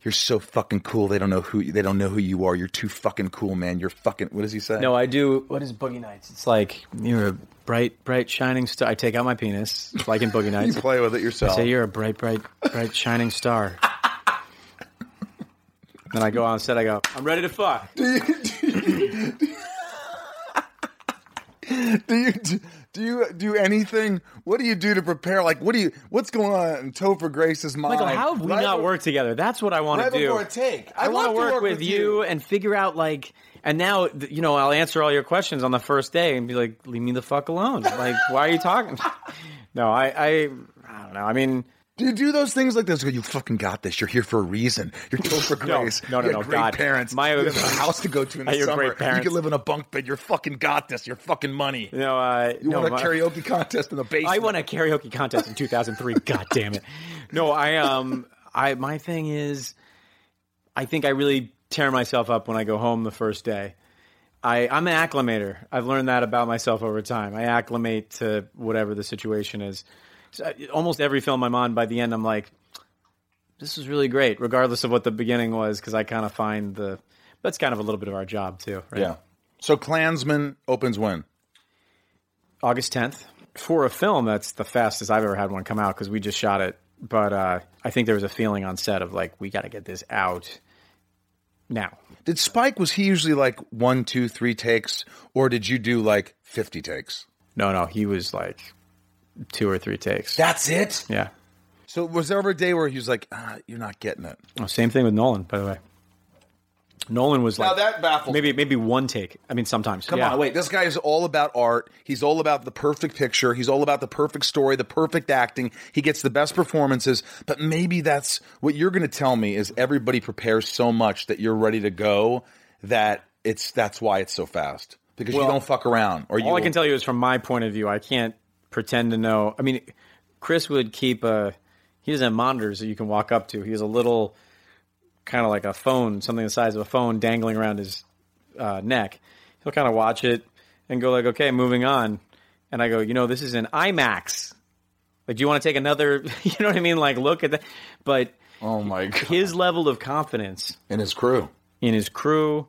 You're so fucking cool. They don't know who they don't know who you are. You're too fucking cool, man. You're fucking. What does he say? No, I do. What is Boogie Nights? It's like you're a bright, bright, shining star. I take out my penis, like in Boogie <laughs> Nights. you play with it yourself. Say you're a bright, bright, bright, shining star. <laughs> then I go on set. I go, I'm ready to fuck. <laughs> do you do, do you do you do anything? What do you do to prepare? Like, what do you? What's going on in Topher Grace's mind? Michael, how have we Right not be- worked together? That's what I want Right to do. before a take. I I'd want to work, work with with you you. and figure out like. And now, you know, I'll answer all your questions on the first day and be like, "Leave me the fuck alone." Like, why are you talking? <laughs> no, I, I, I don't know. I mean, you do those things like this? Go, you fucking got this. You're here for a reason. You're <laughs> Topher No, Grace. no, no, you no, have great God. parents. My- you have a house to go to in <laughs> the summer. You can live in a bunk bed. You're fucking got this. You're fucking money. You know, uh, You no, want a my- karaoke contest in the basement. <laughs> I won a karaoke contest in 2003. God damn it! No, I um, I my thing is, I think I really tear myself up when I go home the first day. I I'm an acclimator. I've learned that about myself over time. I acclimate to whatever the situation is. Uh, almost every film I'm on, by the end, I'm like, this is really great, regardless of what the beginning was, because I kind of find the. That's kind of a little bit of our job too, right? Yeah. So Klansman opens when? August 10th. For a film, that's the fastest I've ever had one come out because we just shot it. But uh, I think there was a feeling on set of like, we got to get this out now. Did Spike was he usually like one, two, three takes, or did you do like fifty takes? No, no, he was like two or three takes. That's it. yeah. So was there ever a day where he was like, ah, "You're not getting it"? Oh, same thing with Nolan, by the way. Nolan was Now like that baffles maybe maybe one take. I mean, sometimes. Come yeah. on, wait. This guy is all about art. He's all about the perfect picture. He's all about the perfect story, the perfect acting. He gets the best performances. But maybe that's what you're going to tell me is everybody prepares so much that you're ready to go that it's that's why it's so fast because you don't fuck around. Or you All I can tell you is from my point of view. I can't pretend to know. I mean, Chris would keep a. He doesn't have monitors that you can walk up to. He has a little, kind of like a phone, something the size of a phone, dangling around his uh, neck. He'll kind of watch it and go like, "Okay, moving on." And I go, "You know, this is an IMAX. Like, do you want to take another? <laughs> You know what I mean? Like, look at that." But Oh my god! his level of confidence in his crew. in his crew,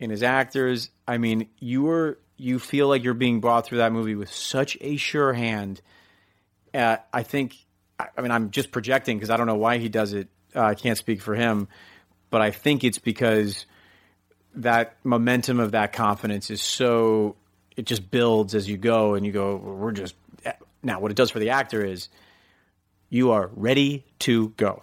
in his actors. I mean, you were you feel like you're being brought through that movie with such a sure hand. Uh, I think. I mean, I'm just projecting because I don't know why he does it. Uh, I can't speak for him, but I think it's because that momentum of that confidence is so it just builds as you go, and you go. We're just now. What it does for the actor is you are ready to go.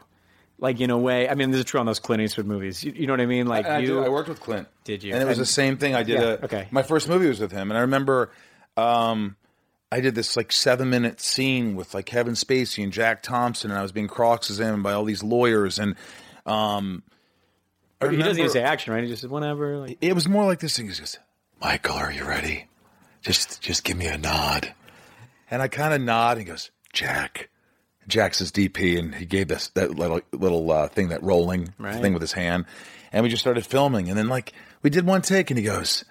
Like in a way, I mean, this is true on those Clint Eastwood movies. You, you know what I mean? Like I, you, did, I worked with Clint. Did you? And it was And- the same thing. I did. Yeah, a, okay. My first movie was with him, and I remember um, I did this like seven minute scene with like Kevin Spacey and Jack Thompson, and I was being cross examined by all these lawyers, and um, I He doesn't even say action, right? He just says whatever. Like, it was more like this thing. He goes, "Michael, are you ready? Just, just give me a nod." And I kind of nod. And he goes, "Jack." Jack's his DP, and he gave this that little little uh, thing, that rolling Right. thing with his hand, and we just started filming. And then like we did one take, and he goes,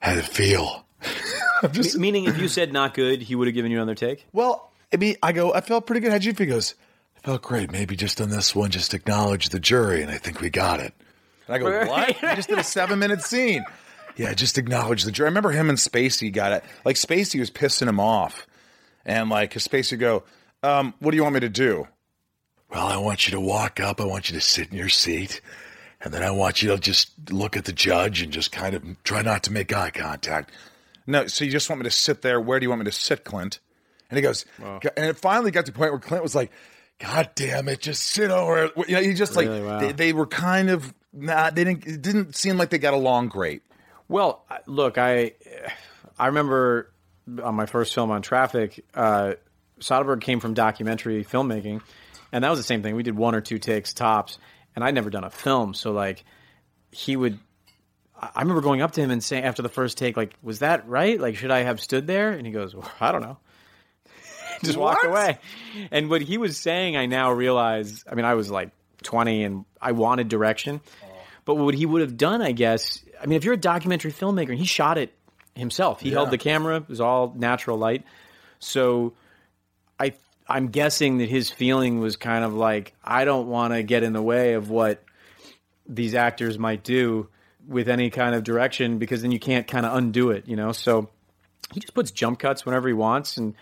"How did it feel?" <laughs> Just meaning, if you said not good, he would have given you another take. well, I mean, I go, I felt pretty good. How'd you feel? He goes, I felt great. Maybe just on this one, just acknowledge the jury, and I think we got it. And I go, what? I just did a seven minute scene. Yeah, just acknowledge the jury. I remember him and Spacey got it. Like Spacey was pissing him off, and like Spacey go, um, "What do you want me to do?" Well, I want you to walk up. I want you to sit in your seat. And then I want you to just look at the judge and just kind of try not to make eye contact. No, so you just want me to sit there. Where do you want me to sit, Clint? And he goes, and it finally got to the point where Clint was like, God damn it, just sit over. You know, he just Really? like, Wow. they, they were kind of, not, they didn't, it didn't seem like they got along great. Well, look, I I remember on my first film on traffic, uh, Soderbergh came from documentary filmmaking, and that was the same thing. We did one or two takes tops, and I'd never done a film, so like he would. I remember going up to him and saying after the first take, like, "Was that right? Like, should I have stood there?" And he goes, well, "I don't know." <laughs> Just walked away. And what he was saying, I now realize. I mean, I was like 20 and I wanted direction. Oh. But what he would have done, I guess, I mean, if you're a documentary filmmaker and he shot it himself, he held the camera, it was all natural light. So I I'm guessing that his feeling was kind of like I don't want to get in the way of what these actors might do with any kind of direction because then you can't kind of undo it, you know. So he just puts jump cuts whenever he wants and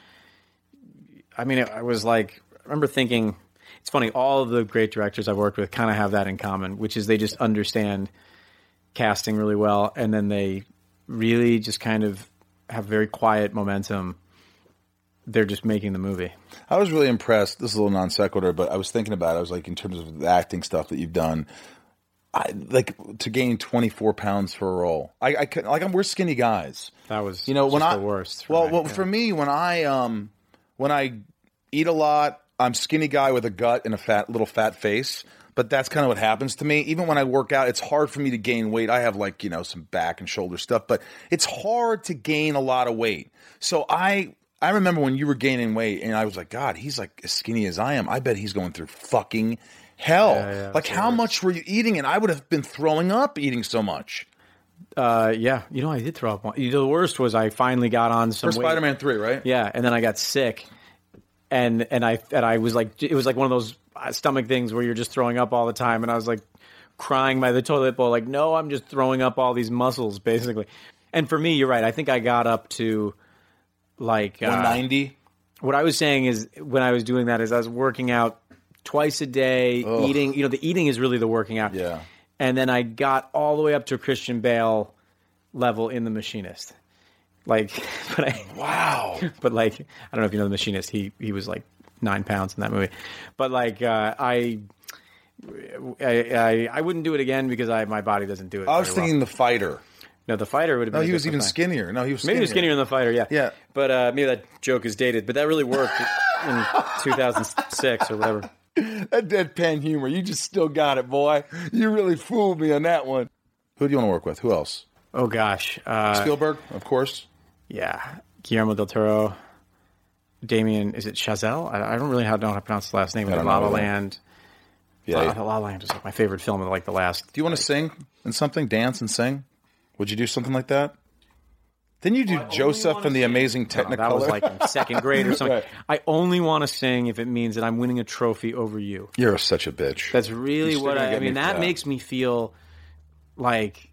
I mean, I was like, I remember thinking, it's funny, all of the great directors I've worked with kind of have that in common, which is they just understand casting really well, and then they really just kind of have very quiet momentum. They're just making the movie. I was really impressed. This is a little non sequitur, but I was thinking about it. I was like, in terms of the acting stuff that you've done, I like to gain 24 pounds for a role. I, I couldn't, like, I'm, we're skinny guys. That was you know when I the worst. well, well yeah. for me when I um when I eat a lot, I'm skinny guy with a gut and a fat little fat face. But that's kind of what happens to me. Even when I work out, it's hard for me to gain weight. I have like, you know, some back and shoulder stuff, but it's hard to gain a lot of weight. So I I remember when you were gaining weight and I was like, God, he's like as skinny as I am. I bet he's going through fucking hell. yeah, like how much were you eating? And I would have been throwing up eating so much. Uh, yeah, you know, I did throw up one. You know, the worst was I finally got on some Spider Man three, right? Yeah, and then I got sick, and and I and I was like, it was like one of those uh, stomach things where you're just throwing up all the time, and I was like crying by the toilet bowl, like, no, I'm just throwing up all these muscles, basically. And for me, you're right. I think I got up to like uh, One ninety. what I was saying is when I was doing that is I was working out twice a day, eating. You know, the eating is really the working out. Yeah. And then I got all the way up to Christian Bale level in The Machinist. Like, <laughs> but I Wow. <laughs> but like I don't know if you know the machinist. He he was like nine pounds in that movie. But like uh, I, I I I wouldn't do it again because I my body doesn't do it. I was very well. thinking the fighter. No, the fighter would have been. No, he was even thing. skinnier. No, he was Maybe he was skinnier than the fighter. Yeah, Yeah. But uh, maybe that joke is dated. But that really worked in <laughs> 2006 or whatever. That deadpan humor, you just still got it, boy. You really fooled me on that one. Who do you want to work with? Who else? Oh gosh, uh, Spielberg, of course. yeah, Guillermo del Toro, Damien. Is it Chazelle? I, I don't really know how to pronounce the last name. La La. Land. Yeah. La La Land was like my favorite film of like the last Do you want to sing and something, dance and sing? Would you do something like that? Then you do Joseph and the Amazing Technicolor. That was like in second grade or <laughs> something. Right. I only want to sing if it means that I'm winning a trophy over you. You're such a bitch. That's really what I, I mean. for That, that. makes me feel like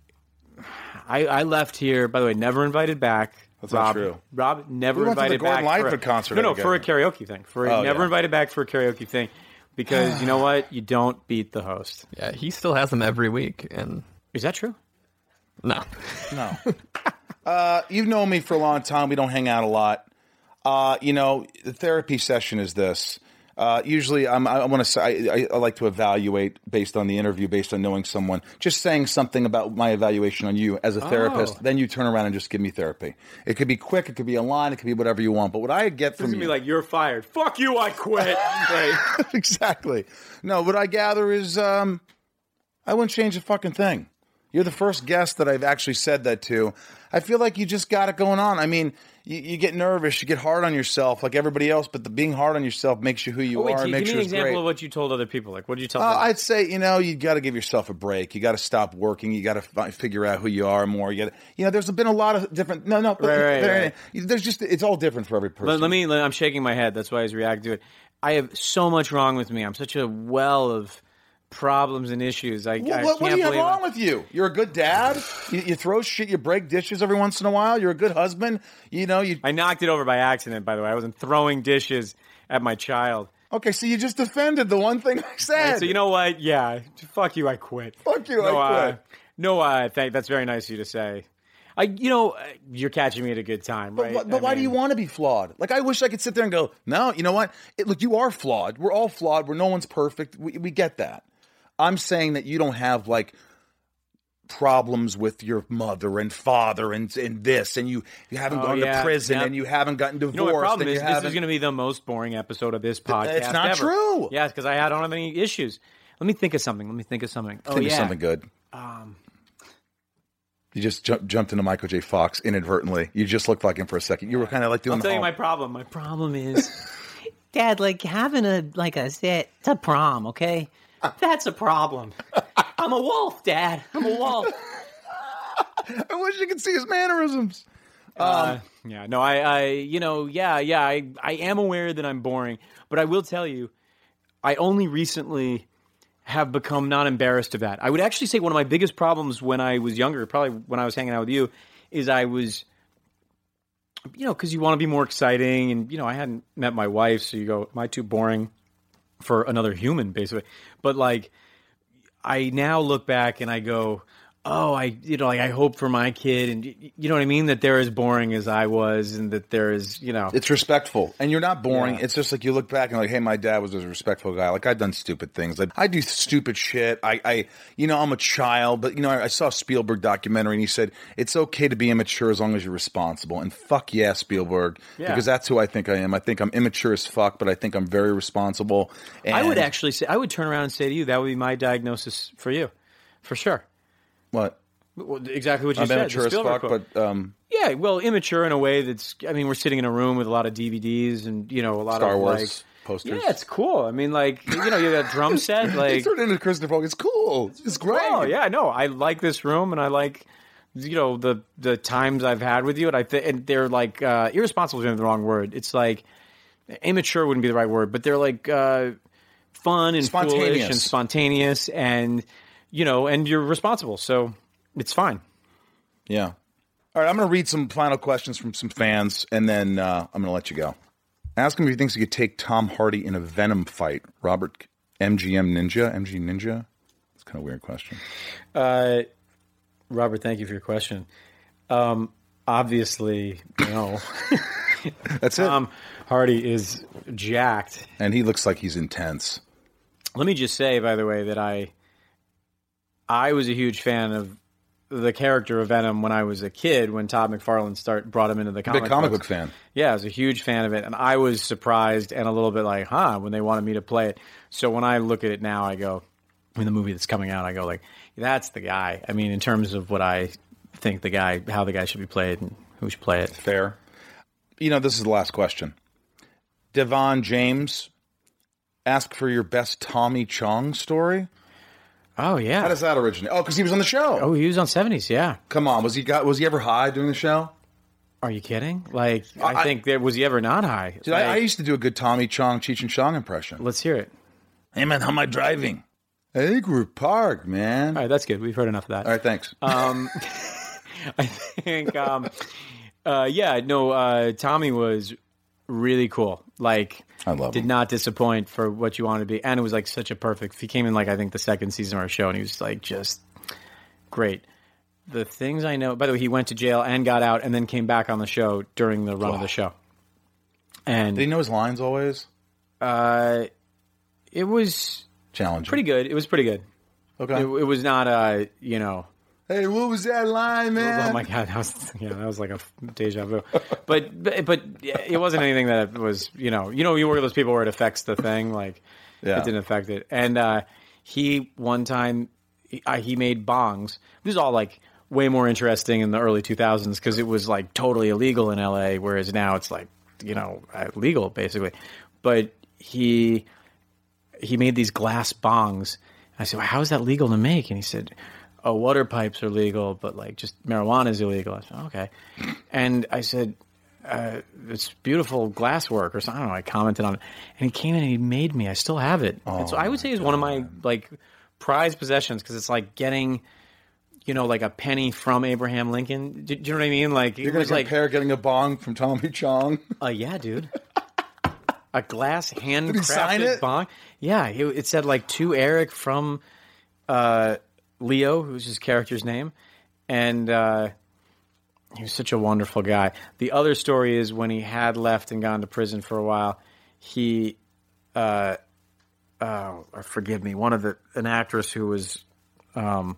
I, I left here. By the way, never invited back. That's not true. Rob never We went to the invited Gordon back Lightfoot for a, concert No, no, together. for a karaoke thing. For Oh, never yeah. invited back for a karaoke thing because you know what? You don't beat the host. Yeah, he still has them every week, and Is that true? No, No. <laughs> uh, you've known me for a long time. We don't hang out a lot. Uh, you know, the therapy session is this. Uh, usually, I'm, I want to say I, I like to evaluate based on the interview, based on knowing someone. Just saying something about my evaluation on you as a therapist. Oh. Then you turn around and just give me therapy. It could be quick. It could be a line. It could be whatever you want. But what I get from gonna be you, like you're fired. Fuck you. I quit. <laughs> exactly. No, what I gather is um, I wouldn't change a fucking thing. You're the first guest that I've actually said that to. I feel like you just got it going on. I mean, you, you get nervous, you get hard on yourself like everybody else, but the being hard on yourself makes you who you Oh, wait, are. give and makes me an example great. of what you told other people. Like, what did you tell Uh, them? I'd say you know you got to give yourself a break. You got to stop working. You got to fi- figure out who you are more. You gotta, you know. There's been a lot of different. No, no. but Right, right, there- right. There's just it's all different for every person. Let, let me. Let, I'm shaking my head. That's why I was reacting to it. I have so much wrong with me. I'm such a well of problems and issues. I, What, I what, what do you have wrong with you? You're a good dad. You, you throw shit. You break dishes every once in a while. You're a good husband. You know you. I knocked it over by accident. By the way, I wasn't throwing dishes at my child. Okay, so you just defended the one thing I said. So you know what? Yeah, fuck you. I quit. Fuck you, No, I uh, quit. no, uh, thank. That's very nice of you to say. I, you know, uh, you're catching me at a good time, But, right? but I why do you want to be flawed? Like I wish I could sit there and go, no, you know what? It, look, you are flawed. We're all flawed. We're no one's perfect. We, we get that. I'm saying that you don't have like problems with your mother and father and and this and you you haven't Oh, gone yeah, to prison yep. and you haven't gotten divorced You know problem is? This is going to be the most boring episode of this podcast. it's not ever. true. Yes, because I don't have any issues. Let me think of something. Let me think of something. Oh think yeah, of something good. Um, you just ju- jumped into Michael J. Fox inadvertently. You just looked like him for a second. You were kind of like doing I'll tell you whole- my problem. My problem is <laughs> Dad, like having a like a set it's a prom, okay? <laughs> That's a problem. I'm a wolf, Dad. I'm a wolf. <laughs> I wish you could see his mannerisms. Uh, yeah, no, I, I, you know, yeah, yeah, I, I am aware that I'm boring, but I will tell you, I only recently have become not embarrassed of that. I would actually say one of my biggest problems when I was younger, probably when I was hanging out with you, is I was, you know, because you want to be more exciting, and you know, I hadn't met my wife, so you go, am I too boring for another human, basically? But like, I now look back and I go, oh, I you know like I hope for my kid, and you know what I mean that they're as boring as I was, and that there is you know It's respectful, and you're not boring. Yeah. It's just like you look back and like, hey, my dad was a respectful guy. Like I've done stupid things. Like I do stupid shit. I, I, you know, I'm a child, but you know, I, I saw a Spielberg documentary, and he said it's okay to be immature as long as you're responsible. And fuck yeah, Spielberg, Yeah. because that's who I think I am. I think I'm immature as fuck, but I think I'm very responsible. And I would actually say I would turn around and say to you that would be my diagnosis for you, for sure. What Well, Exactly what you I'm said. immature as fuck, quote. but um, yeah, well, immature in a way that's. I mean, we're sitting in a room with a lot of DVDs and you know a lot Star of Wars like posters. Yeah, it's cool. I mean, like you know, you got a drum <laughs> set. Like, turned into Christopher. It's cool. It's great. oh yeah, no, I like this room and I like you know the the times I've had with you, and I think and they're like uh, irresponsible is the wrong word. It's like immature wouldn't be the right word, but they're like uh, fun and foolish Spontaneous. and spontaneous, and you know, and you're responsible, so it's fine. Yeah. All right, I'm going to read some final questions from some fans, and then uh, I'm going to let you go. Ask him if he thinks he could take Tom Hardy in a Venom fight. Robert MGM Ninja, MG Ninja. It's kind of a weird question. Uh, Robert, thank you for your question. Um, obviously, no. <laughs> That's it. Tom Hardy is jacked. and he looks like he's intense. Let me just say, by the way, that I I was a huge fan of the character of Venom when I was a kid. When Todd McFarlane start brought him into the comic Big comic books. book fan. Yeah, I was a huge fan of it, and I was surprised and a little bit like, huh, when they wanted me to play it. So when I look at it now, I go, in the movie that's coming out, I go like, that's the guy. I mean, in terms of what I think the guy, how the guy should be played, and who should play it. Fair. You know, this is the last question. Devon James, ask for your best Tommy Chong story. Oh yeah. How does that originate? Oh, because he was on the show. oh, he was on seventies. Yeah. Come on, was he got? Was he ever high during the show? Are you kidding? Like, I, I- think there was he ever not high? Dude, I, I used to do a good Tommy Chong, Cheech and Chong impression. let's hear it. Hey man, how am I driving? I think we're parked, man. All right, that's good. We've heard enough of that. All right, thanks. Um, <laughs> I think, um, uh, yeah, no, uh, Tommy was really cool. Like, I love it. did him. not disappoint for what you want to be, and it was like such a perfect. He came in like I think the second season of our show, and he was like just great. The things I know. By the way, he went to jail and got out, and then came back on the show during the run of the show. And Did he know his lines always? uh, it was Challenging. pretty good. It was pretty good. Okay. It, it was not, uh, you know, hey, what was that line, man? Oh my god, that was yeah, that was like a deja vu. But but, but it wasn't anything that was you know you know you were those people where it affects the thing like Yeah. it didn't affect it. And uh, he one time he, he made bongs. This is all like way more interesting in the early 2000s because it was like totally illegal in LA, whereas now it's like you know uh, legal basically. But he he made these glass bongs. I said, well, "How is that legal to make?" And he said, "Oh, water pipes are legal, but like just marijuana is illegal." I said, "Okay," and I said, uh, "It's beautiful glass work," or something. I don't know. I commented on it, and he came in and he made me. I still have it. and so I would say it's one of my like prized possessions because it's like getting. You know, like a penny from Abraham Lincoln. Do, do you know what I mean? Like You're gonna was like, compare getting a bong from Tommy Chong? <laughs> uh, yeah, dude. a glass <laughs> handcrafted he sign it? bong. Yeah, it, it said like to Eric from uh, Leo, who's his character's name, and uh, he was such a wonderful guy. The other story is when he had left and gone to prison for a while, he, uh, or forgive me, one of the an actress who was um,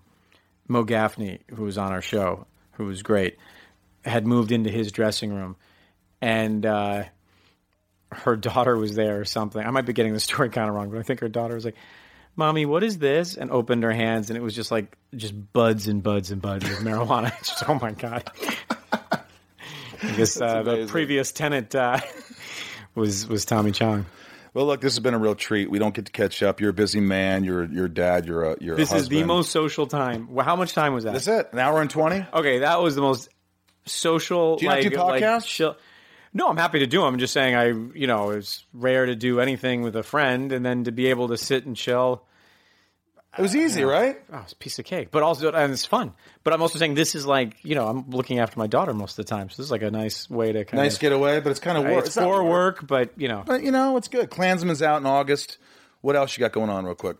Mo Gaffney, who was on our show, who was great, had moved into his dressing room, and uh, her <laughs> daughter was there or something. I might be getting the story kind of wrong, but I think her daughter was like, "Mommy, what is this?" and opened her hands, and it was just like just buds and buds and buds of marijuana. <laughs> Just, oh my god! I guess uh, the previous tenant uh, was was Tommy Chong. Well, look, this has been a real treat. We don't get to catch up. You're a busy man. You're you're dad. You're a you're This a is the most social time. Well, How much time was that? That's it. An hour and twenty. Okay, that was the most social. Do you like, do like, podcasts? chill- No, I'm happy to do them. I'm just saying, I you know, it's rare to do anything with a friend, and then to be able to sit and chill. It was easy, right? Oh, it's a piece of cake, but also and it's fun. But I'm also saying this is like you know I'm looking after my daughter most of the time, so this is like a nice way to kind of Nice of getaway, but it's kind of work. It's for work, but you know, but you know it's good. Klansman's out in August. What else you got going on, real quick?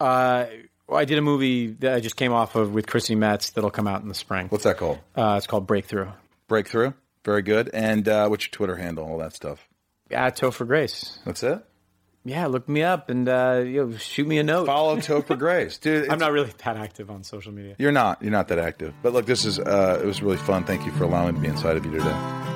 uh, Well, I did a movie that I just came off of with Chrissy Metz that'll come out in the spring. What's that called? Uh, it's called Breakthrough. Breakthrough. Very good. And uh, what's your Twitter handle? All that stuff. At Topher Grace. That's it. Yeah, look me up and uh, you know, shoot me a note. Follow Topher <laughs> Grace, dude. I'm not really that active on social media. You're not. You're not that active. But look, this is. Uh, it was really fun. Thank you for allowing me to be inside of you today.